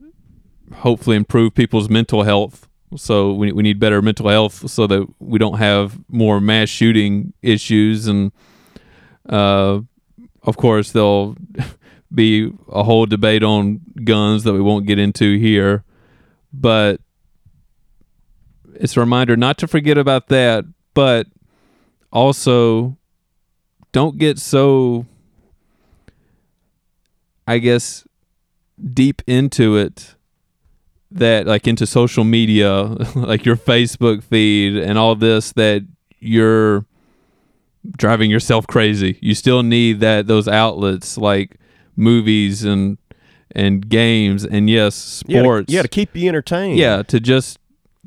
hopefully improve people's mental health. So we we need better mental health so that we don't have more mass shooting issues. And uh, of course there'll be a whole debate on guns that we won't get into here, but it's a reminder not to forget about that, but also don't get so I guess deep into it that like into social media, like your Facebook feed and all this that you're driving yourself crazy. You still need that those outlets like movies and and games and yes, sports. Yeah, to, keep you entertained. Yeah, to just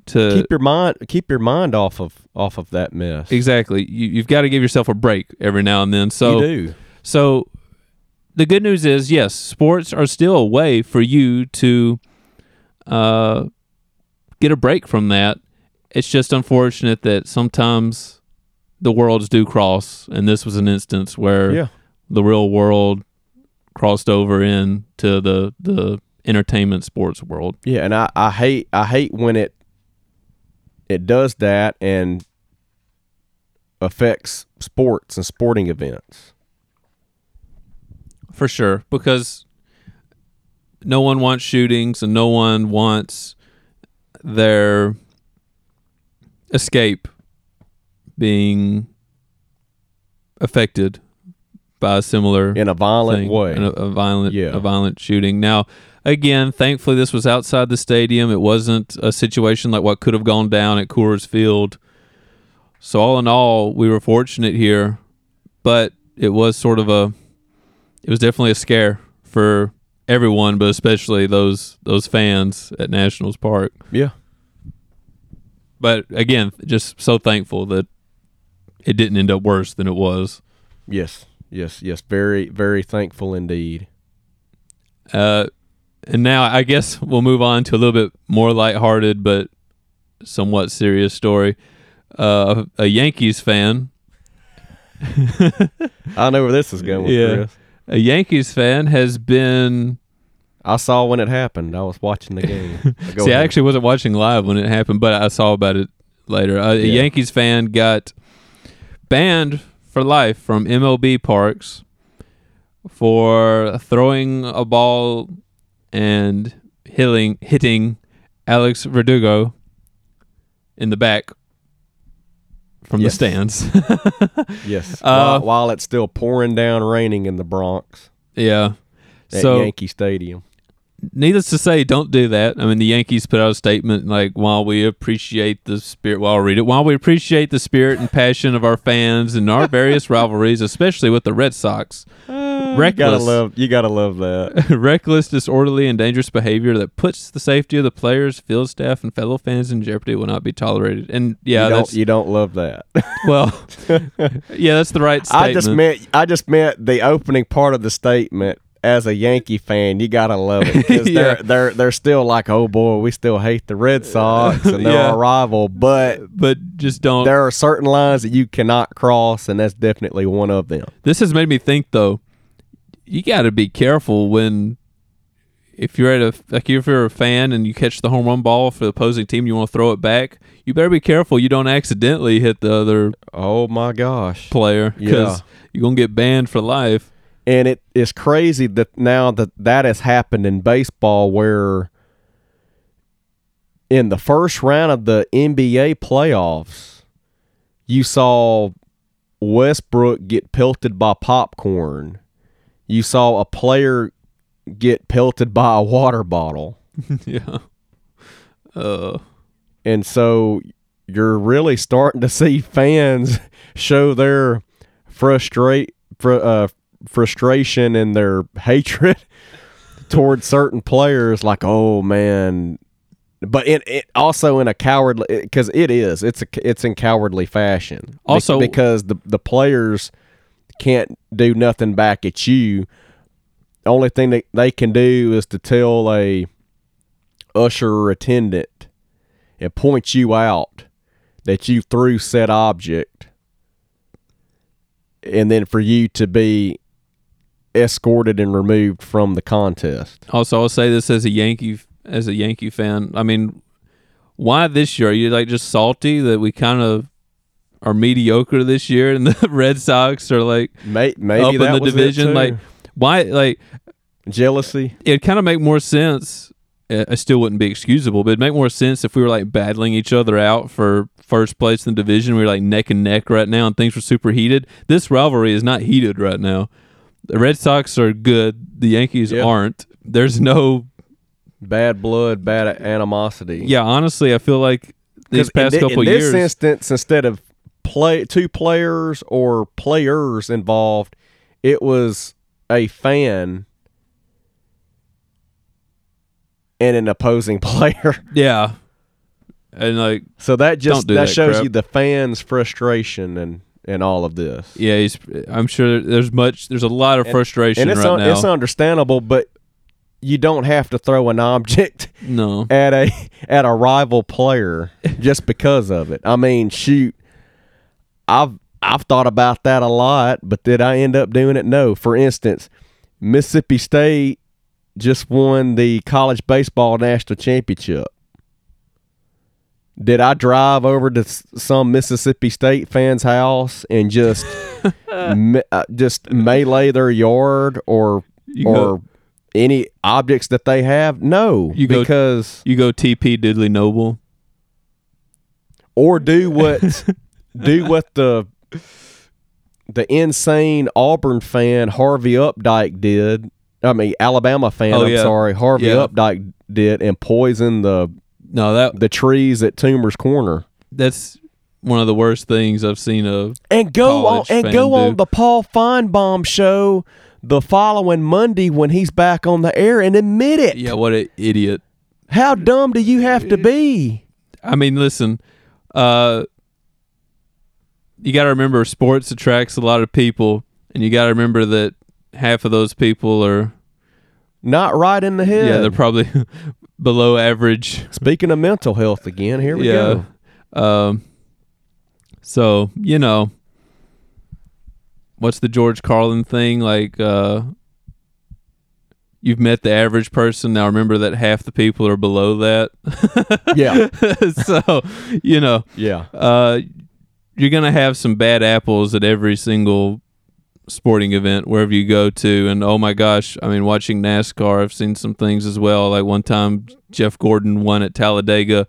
to keep your mind keep your mind off of off of that mess. Exactly. You you've got to give yourself a break every now and then. So you do. So the good news is yes, sports are still a way for you to uh, get a break from that. It's just unfortunate that sometimes the worlds do cross, and this was an instance where yeah. the real world crossed over into the the entertainment sports world. Yeah, and I, I hate I hate when it it does that and affects sports and sporting events. For sure, because no one wants shootings and no one wants their escape being affected by a similar in a violent thing, way, in a, a violent, Yeah. a violent shooting. Now, again, thankfully, this was outside the stadium. It wasn't a situation like what could have gone down at Coors Field. So, all in all, we were fortunate here, but it was sort of a, it was definitely a scare for everyone, but especially those those fans at Nationals Park. yeah, But again, just so thankful that it didn't end up worse than it was. yes, yes, yes. Very, very thankful indeed. Uh, And now I guess we'll move on to a little bit more lighthearted but somewhat serious story. Uh, a Yankees fan. I know where this is going. Yeah. Chris. A Yankees fan has been. I saw when it happened. I was watching the game. See, I actually wasn't watching live when it happened, but I saw about it later. Uh, A Yeah. Yankees fan got banned for life from MLB parks for throwing a ball and hitting hitting Alex Verdugo in the back from Yes. the stands. yes. Uh, while, while it's still pouring down, raining in the Bronx yeah. at So Yankee Stadium. Needless to say, don't do that. I mean, the Yankees put out a statement like, while we appreciate the spirit, well, I'll read it. While we appreciate the spirit and passion of our fans and our various rivalries, especially with the Red Sox, uh, You gotta reckless, love. You gotta love that. reckless, disorderly, and dangerous behavior that puts the safety of the players, field staff, and fellow fans in jeopardy will not be tolerated. And yeah, you don't. You don't love that. well, yeah, that's the right statement. I just meant. I just meant the opening part of the statement. As a Yankee fan, you gotta love it because Yeah. they're they're they're still like, oh boy, we still hate the Red Sox and they're Yeah. our rival, but but just don't. there are certain lines that you cannot cross, and that's definitely one of them. This has made me think though. You got to be careful when, if you're at a like if you're a fan and you catch the home run ball for the opposing team, you want to throw it back. You better be careful you don't accidentally hit the other Oh my gosh! player because Yeah. you're gonna get banned for life. And it is crazy that now that that has happened in baseball, where in the first round of the NBA playoffs, you saw Westbrook get pelted by popcorn. You saw a player get pelted by a water bottle. yeah. Uh. And so you're really starting to see fans show their frustrate fr- uh, frustration and their hatred towards certain players like oh man. But it, it also in a cowardly because it is it's a it's in cowardly fashion. Also- because the the players can't do nothing back at you. The only thing that they can do is to tell a usher or attendant and point you out that you threw said object. And then for you to be escorted and removed from the contest. Also, I'll say this as a Yankee as a Yankee fan. I mean, why this year? Are you like just salty that we kind of are mediocre this year, and the Red Sox are like May, maybe up in the division? Like, why? Like, jealousy. it'd kind of make more sense. uh, It still wouldn't be excusable, but it'd make more sense if we were like battling each other out for first place in the division. We were like neck and neck right now, and things were super heated. This rivalry is not heated right now. The Red Sox are good. The Yankees Yeah. aren't. There's no. Bad blood, bad animosity. Yeah, honestly, I feel like these 'Cause in past thi- couple in this instance, instead of play two players or players involved, it was a fan and an opposing player. yeah, and like So that just do that, that shows crap. you the fans' frustration and and all of this. yeah, he's. I'm sure there's much. There's a lot of frustration and it's right un- now. it's understandable, but you don't have to throw an object no, at a at a rival player just because of it. I mean, shoot, I've I've thought about that a lot, but did I end up doing it? No. For instance, Mississippi State just won the college baseball national championship. Did I drive over to some Mississippi State fan's house and just me, uh, just melee their yard or You or go- any objects that they have? No, You go- because you go TP Dudy Noble. or do what do what the the insane Auburn fan Harvey Updike did. I mean Alabama fan. Oh, I'm yeah. sorry, Harvey Yeah. Updike did and poison the No, that the trees at Toomer's Corner. that's one of the worst things I've seen of. And go on and go on the Paul Finebaum show the following Monday when he's back on the air and admit it. Yeah, what an idiot. How dumb do you have to be? I mean, listen, uh, you got to remember sports attracts a lot of people, and you got to remember that half of those people are not right in the head. Yeah, they're probably below average. Speaking of mental health again, here we yeah. go. Um. So you know, what's the George Carlin thing like? uh You've met the average person. Now remember that half the people are below that. Yeah. so you know, Yeah. uh, you're gonna have some bad apples at every single sporting event wherever you go to. And oh my gosh, I mean, watching NASCAR, I've seen some things as well. Like one time, Jeff Gordon won at Talladega,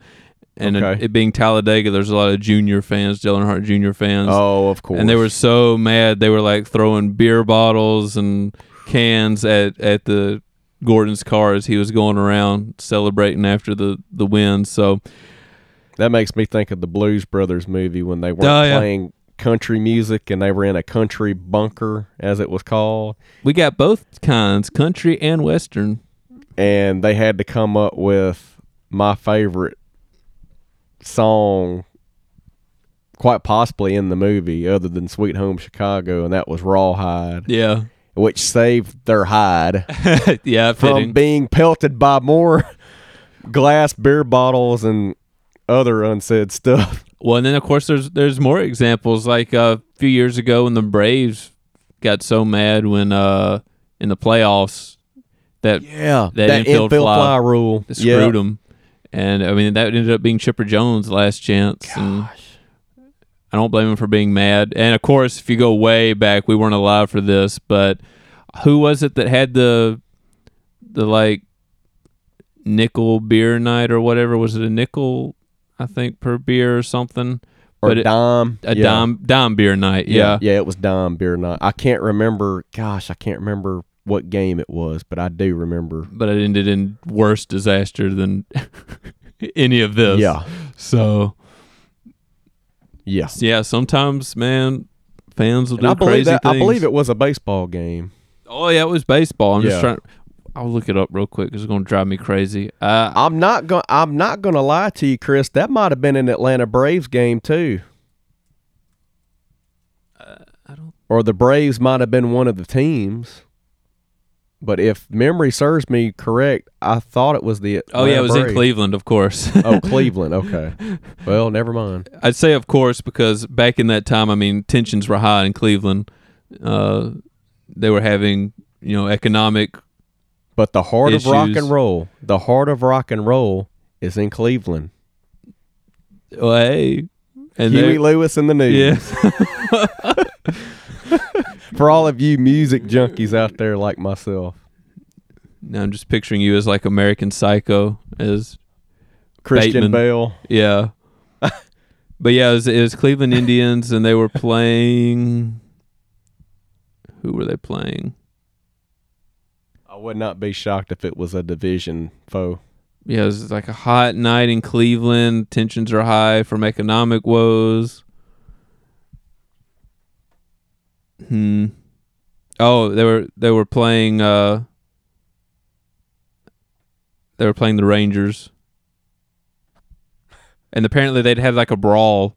and it- Okay. it being Talladega, there's a lot of junior fans, Dale Earnhardt Junior fans, Oh, of course. and they were so mad they were like throwing beer bottles and cans at at the Gordon's car as he was going around celebrating after the the win. So That makes me think of the Blues Brothers movie when they weren't Oh, yeah. playing country music and they were in a country bunker, as it was called, we got both kinds, country and western. and they had to come up with my favorite song, quite possibly in the movie, other than "Sweet Home Chicago," and that was "Rawhide," Yeah. which saved their hide yeah, from fitting. being pelted by more glass beer bottles and other unsaid stuff. Well, and then of course there's there's more examples. Like uh, a few years ago, when the Braves got so mad when uh in the playoffs that Yeah, That that, infield infield, fly fly, rule they Yeah. screwed them, and I mean that ended up being Chipper Jones' last chance. And I don't blame him for being mad. And of course, if you go way back, we weren't alive for this, but who was it that had the the like nickel beer night or whatever? Was it a nickel? I think per beer or something. or but it- dime, A yeah. dime dime beer night. Yeah. yeah, it was dime beer night. I can't remember. Gosh, I can't remember what game it was, but I do remember. but it ended in worse disaster than any of this. Yeah, So yeah. yeah, sometimes man, fans will And do I crazy that. things. I believe it was a baseball game. Oh yeah, it was baseball. I'm just trying. I'll look it up real quick because it's gonna drive me crazy. Uh, I'm not going. I'm not going to lie to you, Chris. That might have been an Atlanta Braves game too. I don't. or the Braves might have been one of the teams. But if memory serves me correct, I thought it was the. Oh yeah, it Atlanta was in Cleveland, of course. oh, Cleveland. Okay. Well, never mind. I'd say of course because back in that time, I mean, tensions were high in Cleveland. Uh, they were having you know economic. But the heart of rock and roll, the heart of rock and roll, is in Cleveland. Well, hey, and Huey Lewis and the News. yeah. For all of you music junkies out there like myself, Now I'm just picturing you as like American Psycho as Christian Bateman. Bale. yeah. but yeah, it was, it was Cleveland Indians, and they were playing. Who were they playing? I would not be shocked if it was a division foe. Yeah, it was like a hot night in Cleveland. Tensions are high from economic woes. Hmm. Oh, they were they were playing. uh They were playing the Rangers, and apparently they'd had like a brawl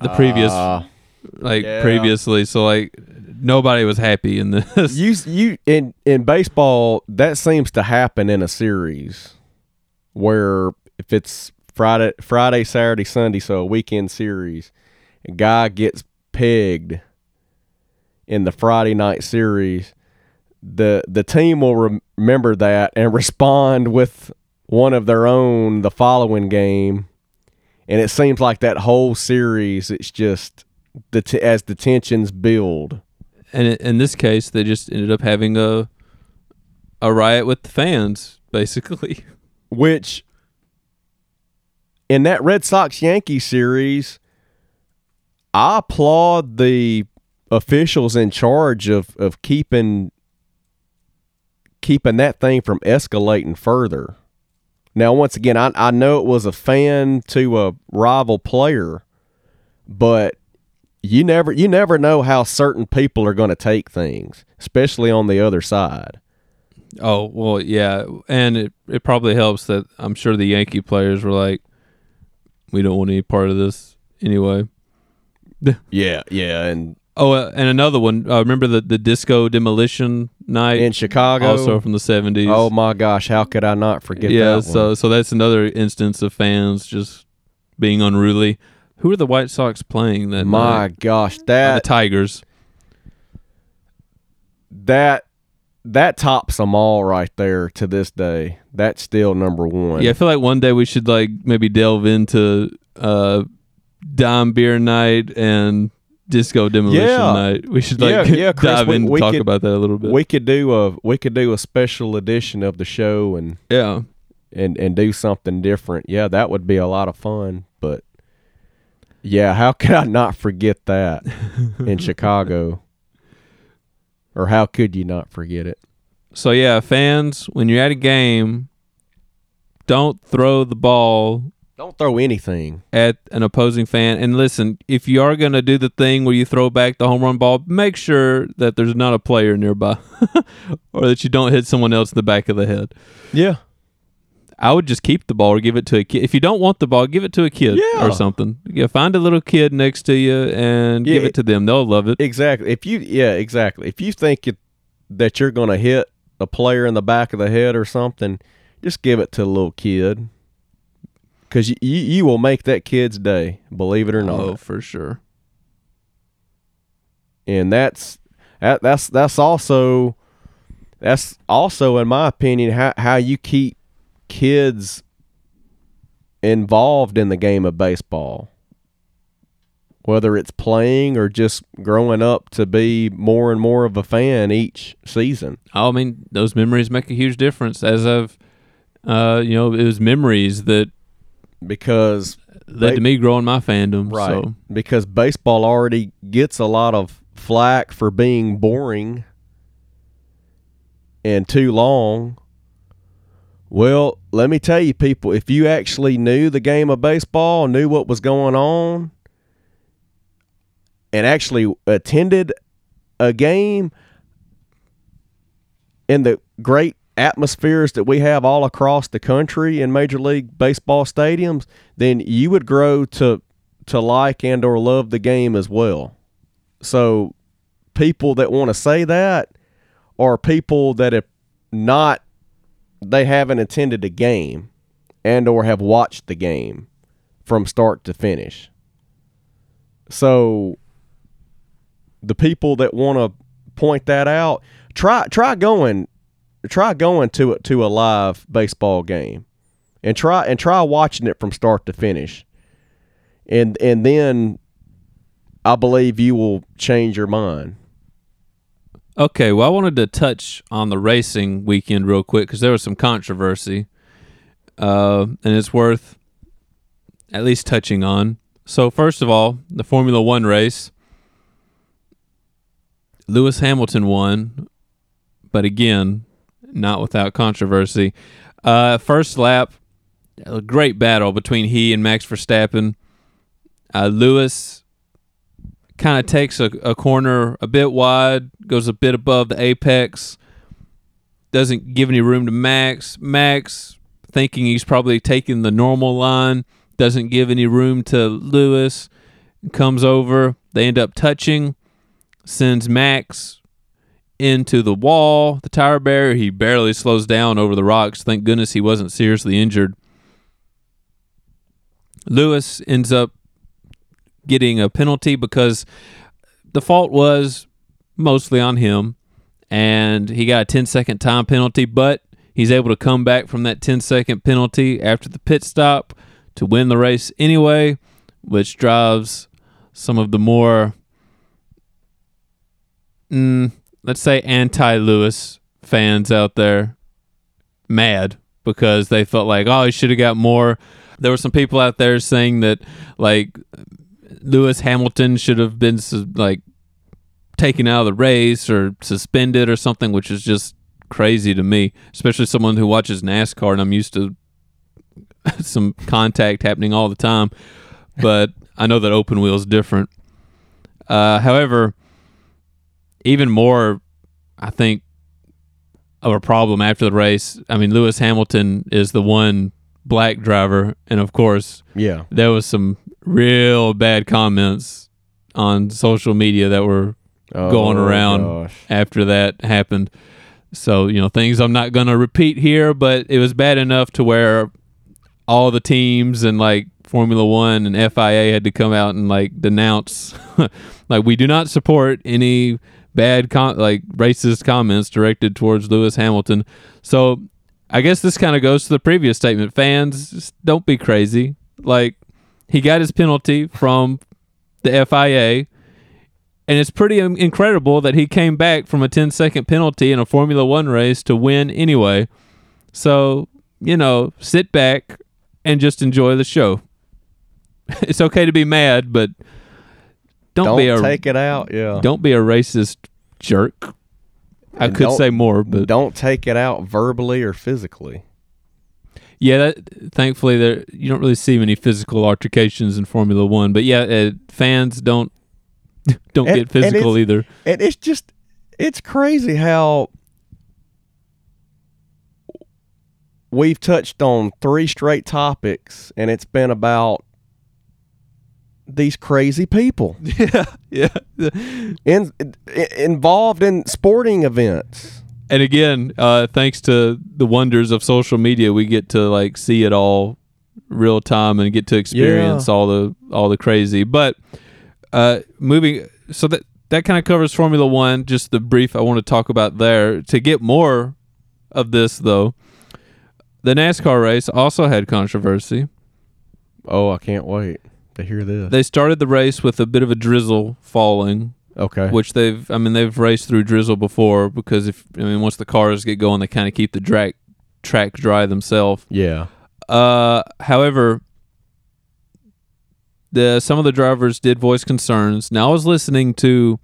the previous Ah. Like yeah. previously. So like nobody was happy in this. you you in in baseball that seems to happen in a series where if it's Friday Friday Saturday Sunday so a weekend series a guy gets pegged in the Friday night series the the team will rem- remember that and respond with one of their own the following game and it seems like that whole series it's just the t- as the tensions build and in this case, they just ended up having a a riot with the fans, basically. which in that Red Sox Yankee series, I applaud the officials in charge of, of keeping keeping that thing from escalating further. Now, once again, I, I know it was a fan to a rival player, but you never you never know how certain people are going to take things, especially on the other side. Oh well, yeah, and it it probably helps that I'm sure the Yankee players were like, we don't want any part of this anyway. Yeah, yeah, and Oh, uh, and another one. Uh, remember the the disco demolition night in Chicago. also from the seventies. oh my gosh, how could I not forget yeah. So so that's another instance of fans just being unruly. Who are the White Sox playing that my night? gosh, Uh, that the Tigers. that that tops them all right there to this day. That's still number one. Yeah, I feel like one day we should like maybe delve into uh dime beer night and disco demolition Yeah. night. We should like Yeah, yeah, Chris, dive we- in and we talk could- about that a little bit. we could do a we could do a special edition of the show and yeah. and and do something different. Yeah, that would be a lot of fun. But yeah, how could I not forget that in Chicago? Or how could you not forget it? So yeah, fans, when you're at a game, don't throw the ball Don't throw anything. at an opposing fan. And listen, if you are going to do the thing where you throw back the home run ball, make sure that there's not a player nearby or that you don't hit someone else in the back of the head. Yeah. I would just keep the ball or give it to a kid. If you don't want the ball, give it to a kid Yeah. or something. Yeah, find a little kid next to you and give it to them. They'll love it. Exactly. If you yeah, exactly. If you think it, that you're going to hit a player in the back of the head or something, just give it to a little kid. Cuz you, you you will make that kid's day, believe it or not. Oh, for sure. and that's that, that's that's also that's also in my opinion how how you keep kids involved in the game of baseball whether it's playing or just growing up to be more and more of a fan each season I mean, those memories make a huge difference. As I've, uh, you know, it was memories that because led They- to me growing my fandom. right So because baseball already gets a lot of flack for being boring and too long well let me tell you people if you actually knew the game of baseball knew what was going on and actually attended a game in the great atmospheres that we have all across the country in major league baseball stadiums then you would grow to to like and or love the game as well. So people that want to say that are people that have not they haven't attended a game and or have watched the game from start to finish so the people that want to point that out try try going try going to it to a live baseball game and try and try watching it from start to finish and and then I believe you will change your mind. Okay, well, I wanted to touch on the racing weekend real quick because there was some controversy, uh, and it's worth at least touching on. So, first of all, the Formula One race, Lewis Hamilton won, but again, not without controversy. Uh, first lap, a great battle between he and Max Verstappen. Uh, Lewis kind of takes a, a corner a bit wide, goes a bit above the apex, doesn't give any room to Max. Max, thinking he's probably taking the normal line, doesn't give any room to Lewis, comes over. They end up touching, sends Max into the wall, the tire barrier. He barely slows down over the rocks. Thank goodness he wasn't seriously injured. Lewis ends up getting a penalty because the fault was mostly on him and he got a 10 second time penalty but he's able to come back from that 10 second penalty after the pit stop to win the race anyway which drives some of the more mm, let's say anti-lewis fans out there mad because they felt like oh he should have got more. There were some people out there saying that like Lewis Hamilton should have been like taken out of the race or suspended or something, which is just crazy to me, especially someone who watches NASCAR and I'm used to some contact happening all the time. But I know that open wheel is different. Uh, however, even more, I think, of a problem after the race. I mean, Lewis Hamilton is the one black driver, and of course, Yeah. there was some real bad comments on social media that were Oh, going around gosh. after that happened. So, you know, things I'm not going to repeat here, but it was bad enough to where all the teams and like Formula One and FIA had to come out and like denounce, like, we do not support any bad, com- like, racist comments directed towards Lewis Hamilton. So, I guess this kind of goes to the previous statement. Fans, don't be crazy. Like, he got his penalty from the FIA. And it's pretty incredible that he came back from a 10 second penalty in a Formula One race to win anyway. So, you know, sit back and just enjoy the show. it's okay to be mad, but don't, Don't be a take it out. Yeah. don't be a racist jerk. I And could say more, but don't take it out verbally or physically. Yeah, that, thankfully there you don't really see many physical altercations in Formula One. But yeah, uh, fans don't don't And- get physical it's- either. And it's just, it's crazy how we've touched on three straight topics, and it's been about these crazy people Yeah, yeah. in, in, involved in sporting events. And again, uh, thanks to the wonders of social media, we get to like see it all real time and get to experience all the all the crazy. But uh, moving, so that that kind of covers Formula One. Just the brief I want to talk about there. To get more of this, though, the NASCAR race also had controversy. Oh, I can't wait to hear this. They started the race with a bit of a drizzle falling, okay. which they've I mean they've raced through drizzle before because if I mean once the cars get going they kind of keep the track track dry themselves. yeah. Uh however the some of the drivers did voice concerns. Now I was listening to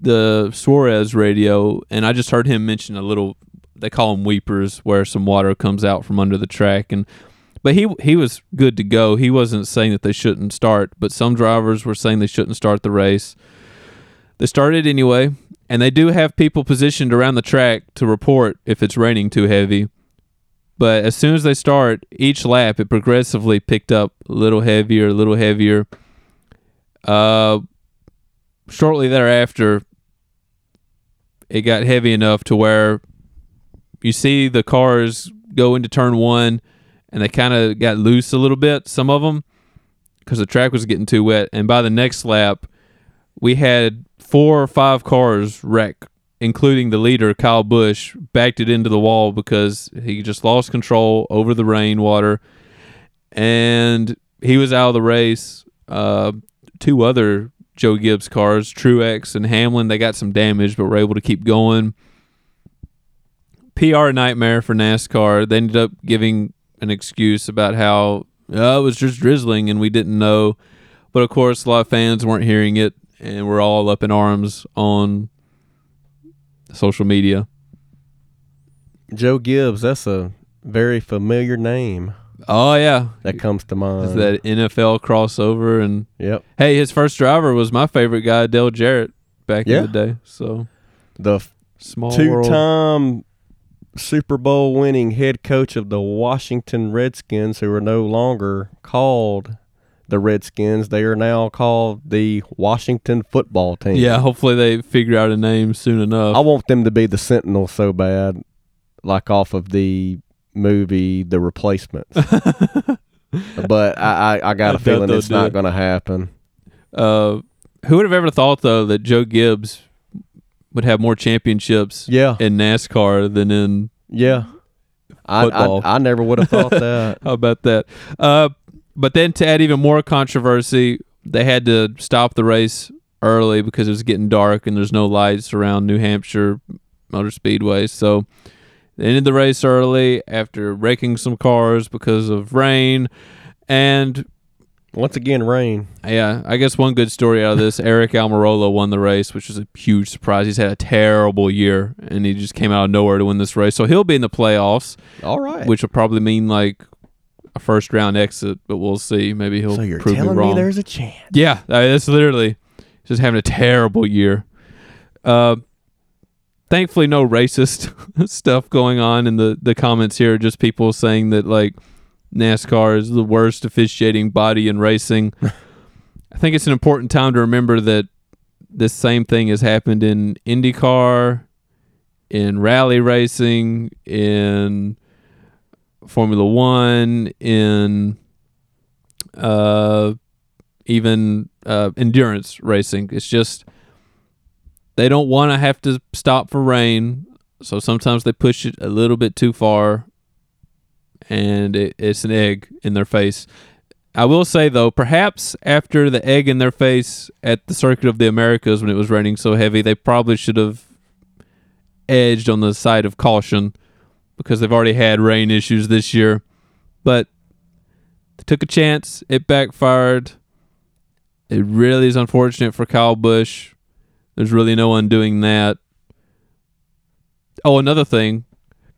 the Suarez radio and I just heard him mention a little they call them weepers where some water comes out from under the track and but he he was good to go. He wasn't saying that they shouldn't start, but some drivers were saying they shouldn't start the race. They started anyway, and they do have people positioned around the track to report if it's raining too heavy. But as soon as they start, each lap it progressively picked up a little heavier, a little heavier. Uh, shortly thereafter, it got heavy enough to where you see the cars go into turn one, and they kind of got loose a little bit. Some of them, because the track was getting too wet. And by the next lap, we had four or five cars wreck, including the leader, Kyle Busch, backed it into the wall because he just lost control over the rainwater. And he was out of the race. Uh, two other Joe Gibbs cars, Truex and Hamlin, they got some damage, but were able to keep going. PR nightmare for NASCAR. They ended up giving an excuse about how oh, it was just drizzling and we didn't know. But of course, a lot of fans weren't hearing it, and we're all up in arms on social media. Joe Gibbs, that's a very familiar name Oh yeah, that comes to mind. is that NFL crossover? And Yep. hey, his first driver was my favorite guy, Dale Jarrett, back Yeah. in the day. So The small two-time Super Bowl winning head coach of the Washington Redskins, who are no longer called the Redskins. They are now called the Washington Football Team. Yeah, hopefully they figure out a name soon enough. I want them to be the Sentinel so bad, like off of the movie The Replacements. but I, I, I got I a feeling it's not it. going to happen. Uh, who would have ever thought though that Joe Gibbs would have more championships Yeah, in NASCAR than in yeah. I, Football. I, I never would have thought that. How about that? Uh, but then to add even more controversy, they had to stop the race early because it was getting dark and there's no lights around New Hampshire Motor Speedway. So they ended the race early after wrecking some cars because of rain. And Once again, rain. yeah, I guess one good story out of this Eric Almirola won the race, which was a huge surprise. He's had a terrible year and he just came out of nowhere to win this race. So he'll be in the playoffs All right. which will probably mean like a first round exit, but we'll see. Maybe he'll so you're prove me wrong. me there's a chance. yeah, I mean, that's literally just having a terrible year. Uh, thankfully, no racist stuff going on in the the comments here. Just people saying that like NASCAR is the worst officiating body in racing. I think it's an important time to remember that this same thing has happened in IndyCar, in rally racing, in Formula One, in uh, even uh, endurance racing. It's just they don't want to have to stop for rain, so sometimes they push it a little bit too far, and it, it's an egg in their face. I will say though, perhaps after the egg in their face at the Circuit of the Americas when it was raining so heavy, they probably should have edged on the side of caution because they've already had rain issues this year. But they took a chance, it backfired. It really is unfortunate for Kyle Busch. There's really no undoing that. Oh, another thing.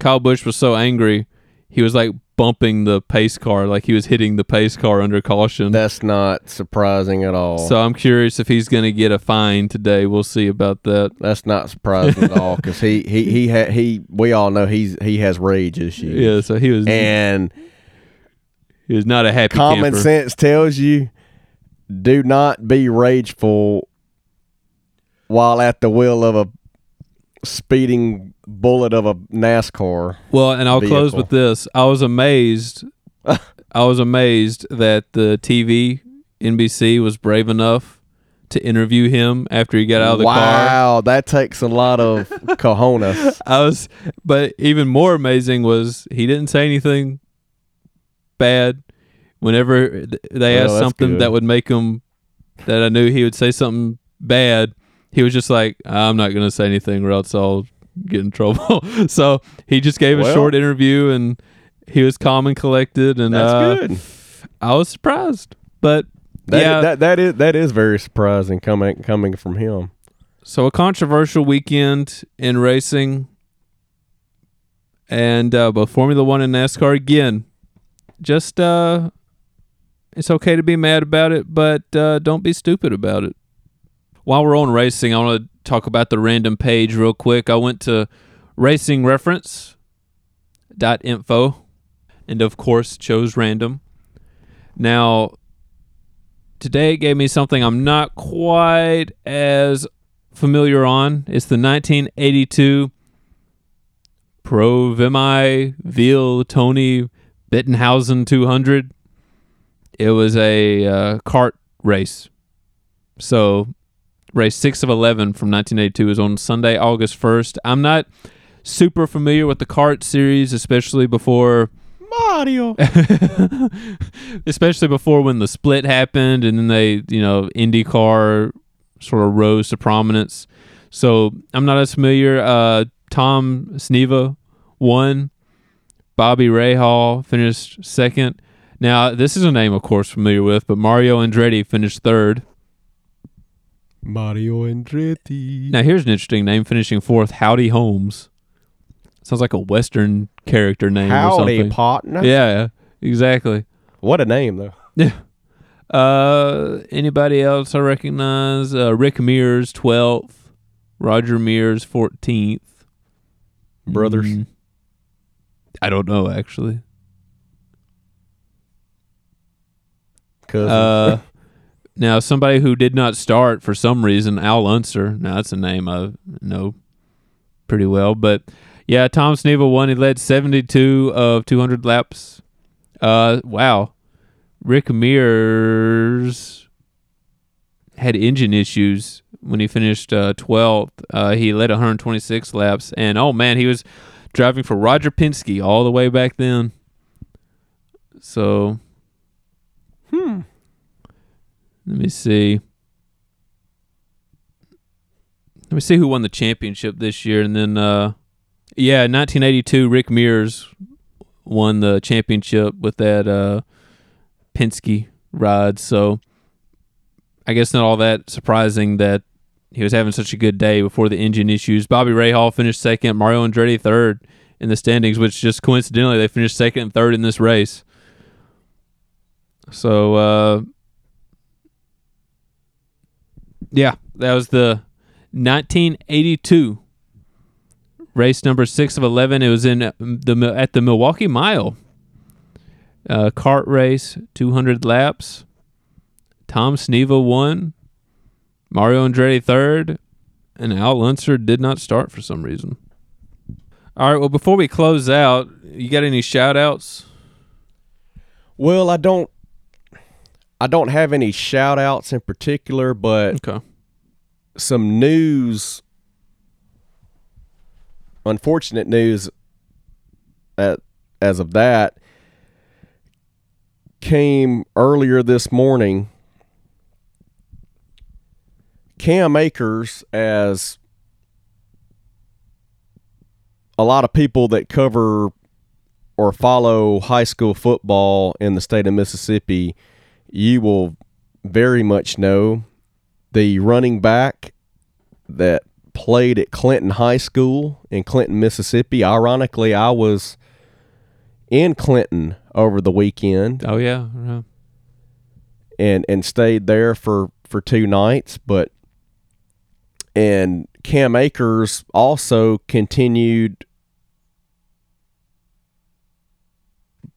Kyle Busch was so angry, he was like bumping the pace car, like he was hitting the pace car under caution. That's not surprising at all. so I'm curious if he's going to get a fine today. We'll see about that. That's not surprising at all because he he he ha- he we all know he's he has rage issues. Yeah, so he was And he was not a happy common camper. sense tells you do not be rageful while at the wheel of a speeding bullet of a NASCAR. Well, and I'll close with this. I was amazed. I was amazed that the TV NBC was brave enough to interview him after he got out of the car. wow, that takes a lot of cojones. I was, but even more amazing was he didn't say anything bad. Whenever they oh, asked that's something good. that would make him, that I knew he would say something bad, he was just like, "I'm not going to say anything, or else I'll get in trouble." so he just gave a short interview, and he was calm and collected, and That's uh, good. I was surprised, but That, yeah. that that is that is very surprising coming coming from him. So a controversial weekend in racing, and uh, both Formula One and NASCAR again. Just uh, it's okay to be mad about it, but uh, don't be stupid about it. While we're on racing, I want to talk about the random page real quick. I went to racingreference.info and of course chose random. Now, today it gave me something I'm not quite as familiar on. It's the 1982 Pro Vimy Ville Tony Bettenhausen 200. It was a uh, CART race. So, race 6 of 11 from 1982 is on Sunday, August 1st. I'm not super familiar with the CART series, especially before Mario. especially before when the split happened and then they, you know, IndyCar sort of rose to prominence. So I'm not as familiar. Uh, Tom Sneva won. Bobby Rahal finished second. Now, this is a name, of course, familiar with, but Mario Andretti finished third. Mario Andretti. Now, here's an interesting name, finishing fourth. Howdy Holmes. Sounds like a Western character name or Howdy, something. partner. Yeah, exactly. What a name though. Yeah. Uh, anybody else I recognize? Uh, Rick Mears, twelfth. Roger Mears, fourteenth. Brothers. Mm, I don't know actually. Cousins. Uh, now somebody who did not start for some reason, Al Unser. Now that's a name I know pretty well, but yeah, Tom Sneva won. He led seventy-two of two hundred laps. Uh, wow. Rick Mears had engine issues when he finished uh, 12th. Uh, he led 126 laps, and oh man, he was driving for Roger Penske all the way back then. So, hmm. Let me see. Let me see who won the championship this year, and then uh, yeah, 1982, Rick Mears won the championship with that uh, Penske ride. So I guess not all that surprising that he was having such a good day before the engine issues. Bobby Rahal finished second, Mario Andretti third in the standings, which just coincidentally they finished second and third in this race. So uh, yeah, that was the 1982 race number six of 11. It was in uh, the at the Milwaukee Mile uh, CART race, 200 laps. Tom Sneva won. Mario Andretti third, and Al Unser did not start for some reason. All right. Well, before we close out, you got any shout outs? Well, I don't. I don't have any shout outs in particular, but Okay. some news unfortunate news at, as of that came earlier this morning cam akers as a lot of people that cover or follow high school football in the state of mississippi you will very much know the running back that played at Clinton High School in Clinton, Mississippi. Ironically, I was in Clinton over the weekend Oh yeah. yeah. and and stayed there for for two nights, but and Cam Akers also continued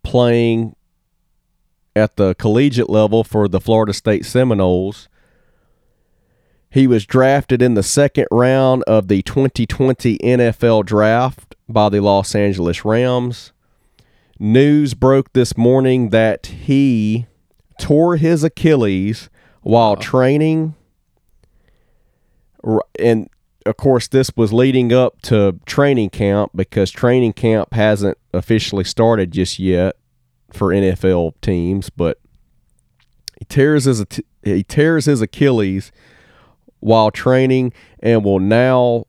playing at the collegiate level for the Florida State Seminoles. He was drafted in the second round of the 2020 NFL draft by the Los Angeles Rams. News broke this morning that he tore his Achilles while uh-huh. training. And of course, this was leading up to training camp because training camp hasn't officially started just yet for NFL teams. But he tears his he tears his Achilles while training and will now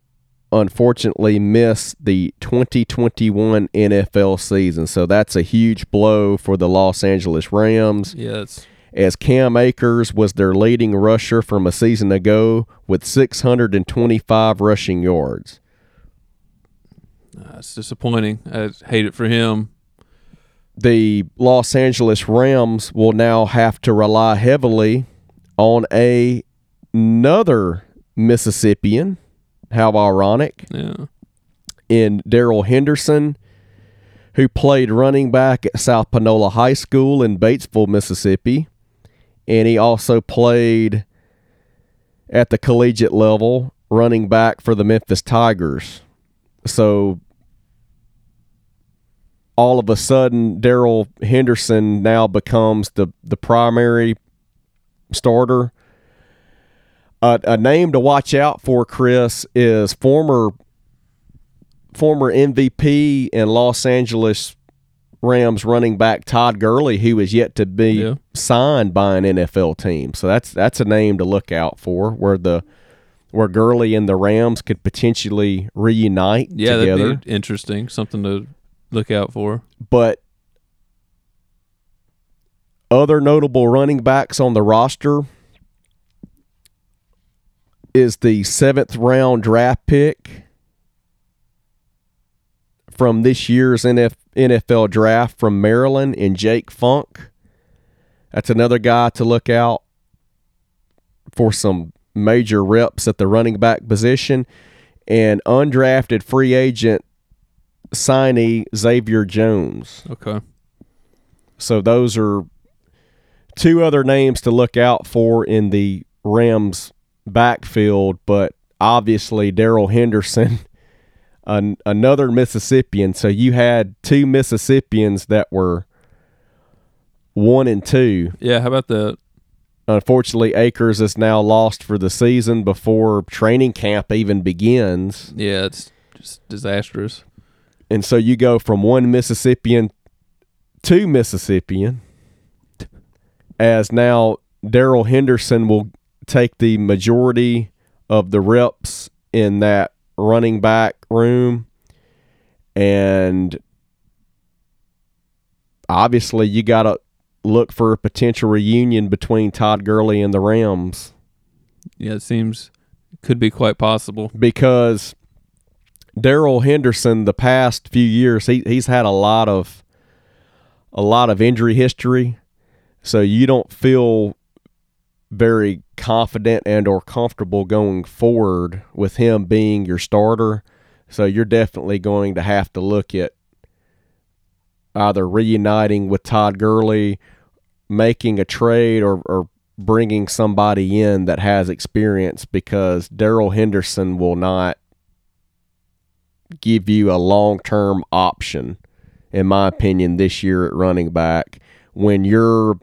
unfortunately miss the 2021 NFL season. So that's a huge blow for the Los Angeles Rams. It's as Cam Akers was their leading rusher from a season ago with 625 rushing yards. uh, it's disappointing. I hate it for him. The Los Angeles Rams will now have to rely heavily on a another Mississippian. How ironic. Yeah. in Darrell Henderson, who played running back at South Panola High School in Batesville, Mississippi. And he also played at the collegiate level, running back for the Memphis Tigers. So all of a sudden, Darrell Henderson now becomes the, the primary starter. Uh, a name to watch out for, Chris, is former former MVP and Los Angeles Rams running back Todd Gurley, who is yet to be Yeah. signed by an NFL team. So that's that's a name to look out for, where the where Gurley and the Rams could potentially reunite Yeah. together. That'd be interesting. Something to look out for. but other notable running backs on the roster is the seventh round draft pick from this year's NF, NFL draft from Maryland in Jake Funk. That's another guy to look out for some major reps at the running back position. And undrafted free agent signee Xavier Jones. Okay. So those are two other names to look out for in the Rams backfield, but obviously Darrell Henderson, an, another Mississippian. So you had two Mississippians that were one and two. Yeah. How about the Unfortunately, Akers is now lost for the season before training camp even begins. Yeah, it's just disastrous. And so you go from one Mississippian to Mississippian, as now Darrell Henderson will take the majority of the reps in that running back room. And obviously, you got to look for a potential reunion between Todd Gurley and the Rams Yeah, it seems could be quite possible. because Darrell Henderson the past few years he he's had a lot of a lot of injury history. So you don't feel very confident and or comfortable going forward with him being your starter. So you're definitely going to have to look at either reuniting with Todd Gurley making a trade or, or bringing somebody in that has experience because Darrell Henderson will not give you a long term option, in my opinion, this year at running back when you're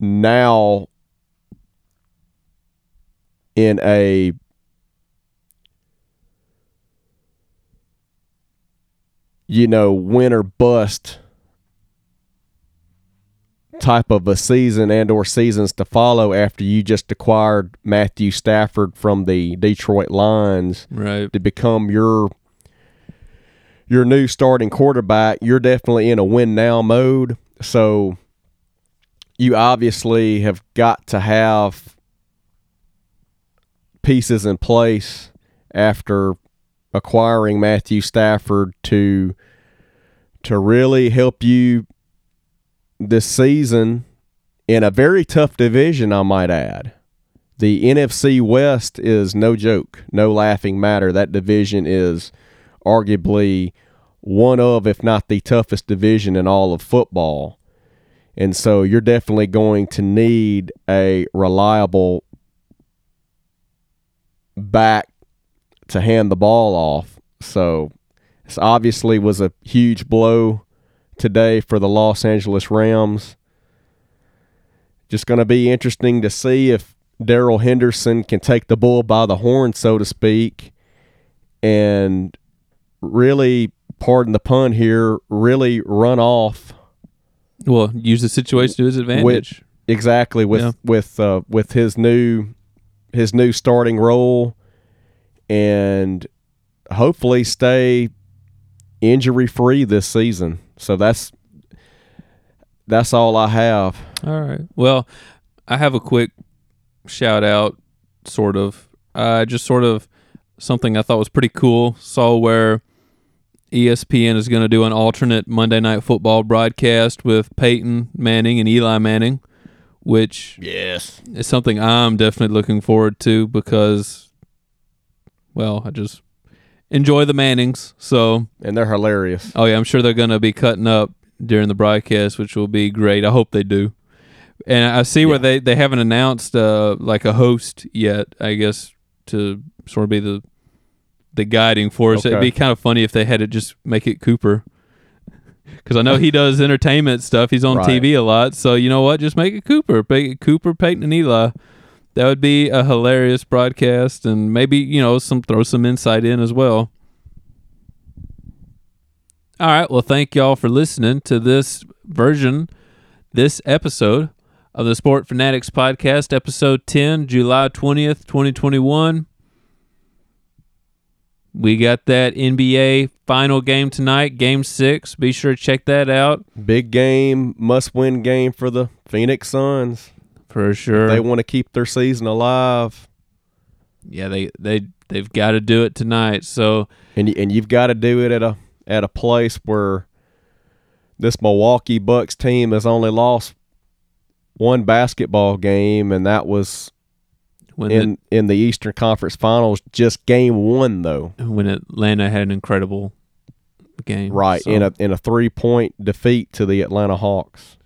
now in a you know win or bust type of a season and or seasons to follow after you just acquired Matthew Stafford from the Detroit Lions Right. to become your your new starting quarterback, you're definitely in a win now mode. So you obviously have got to have pieces in place after acquiring Matthew Stafford to to really help you this season in a very tough division, I might add. The NFC West is no joke, no laughing matter. That division is arguably one of, if not the toughest division in all of football. And so you're definitely going to need a reliable back to hand the ball off. So this obviously was a huge blow today for the Los Angeles Rams. Just going to be interesting to see if Darrell Henderson can take the bull by the horn, so to speak, and really, pardon the pun here, really run off Well, use the situation to his advantage. exactly with Yeah. with uh, with his new his new starting role, and hopefully stay injury free this season. So that's that's all I have. All right. Well, I have a quick shout out, sort of. Uh, just sort of something I thought was pretty cool. Saw where ESPN is going to do an alternate Monday Night Football broadcast with Peyton Manning and Eli Manning, which Yes. is something I'm definitely looking forward to because, well, I just enjoy the Mannings. So, And they're hilarious. Oh yeah, I'm sure they're gonna be cutting up during the broadcast, which will be great. I hope they do. And I see where they they haven't announced uh like a host yet. I guess to sort of be the the guiding force. It'd be kind of funny if they had to just make it Cooper. Because I know he does entertainment stuff. He's on Right. TV a lot. So you know what? Just make it Cooper. Make it Cooper, Peyton, and Eli. That would be a hilarious broadcast, and maybe you know some throw some insight in as well. All right. Well, thank y'all for listening to this version, this episode of the Sport Fanatics Podcast, episode 10, July 20th, 2021. We got that NBA final game tonight, game six. Be sure to check that out Big game, must win game for the Phoenix Suns. For sure. They want to keep their season alive. yeah, they, they, they've got to do it tonight. So, and y- and you've got to do it at a at a place where this Milwaukee Bucks team has only lost one basketball game, and that was when, in in the Eastern Conference Finals. Just game one, though, when Atlanta had an incredible game. right So- in a in a three point defeat to the Atlanta Hawks.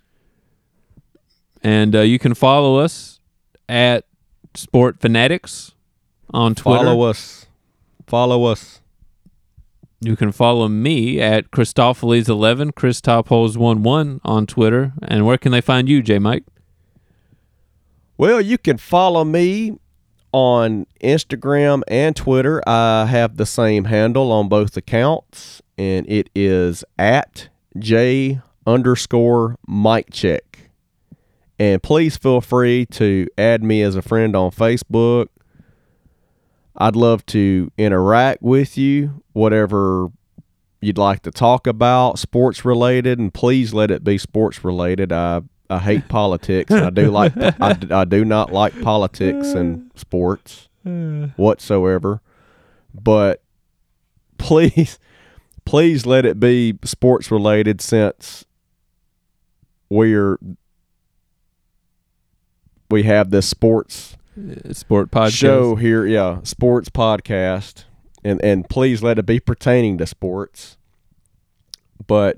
And uh, you can follow us at Sport Fanatics on Twitter. Follow us, follow us. You can follow me at Christopheles11, Chris Topholes11 on Twitter. And where can they find you, J Mike? Well, you can follow me on Instagram and Twitter. I have the same handle on both accounts, and it is at J underscore Mike Check. And please feel free to add me as a friend on Facebook. I'd love to interact with you, whatever you'd like to talk about, sports related, and please let it be sports related. I I hate politics. I do like I, I do not like politics and sports whatsoever. But please please let it be sports related since we're we have this sports Uh, Sport Podcast. show here, yeah, sports podcast, and and please let it be pertaining to sports. But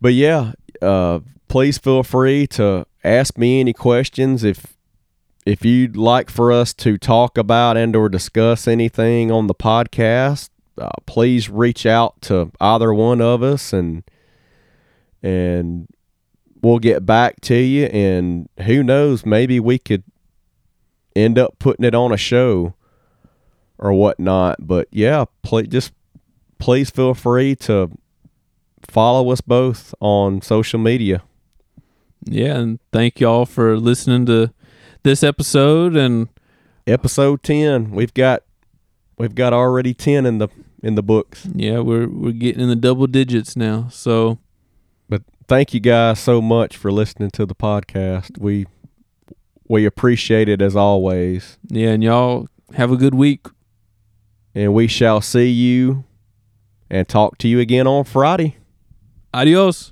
but yeah, uh, please feel free to ask me any questions if if you'd like for us to talk about and or discuss anything on the podcast uh, please reach out to either one of us and and we'll get back to you and who knows maybe we could end up putting it on a show or whatnot. But yeah please just please feel free to follow us both on social media. Yeah, and thank y'all for listening to this episode and episode 10 we've got we've got already 10 in the in the books. Yeah, we're we're getting in the double digits now. So thank you guys so much for listening to the podcast we we appreciate it as always yeah, and y'all have a good week. and we shall see you and talk to you again on friday Adios.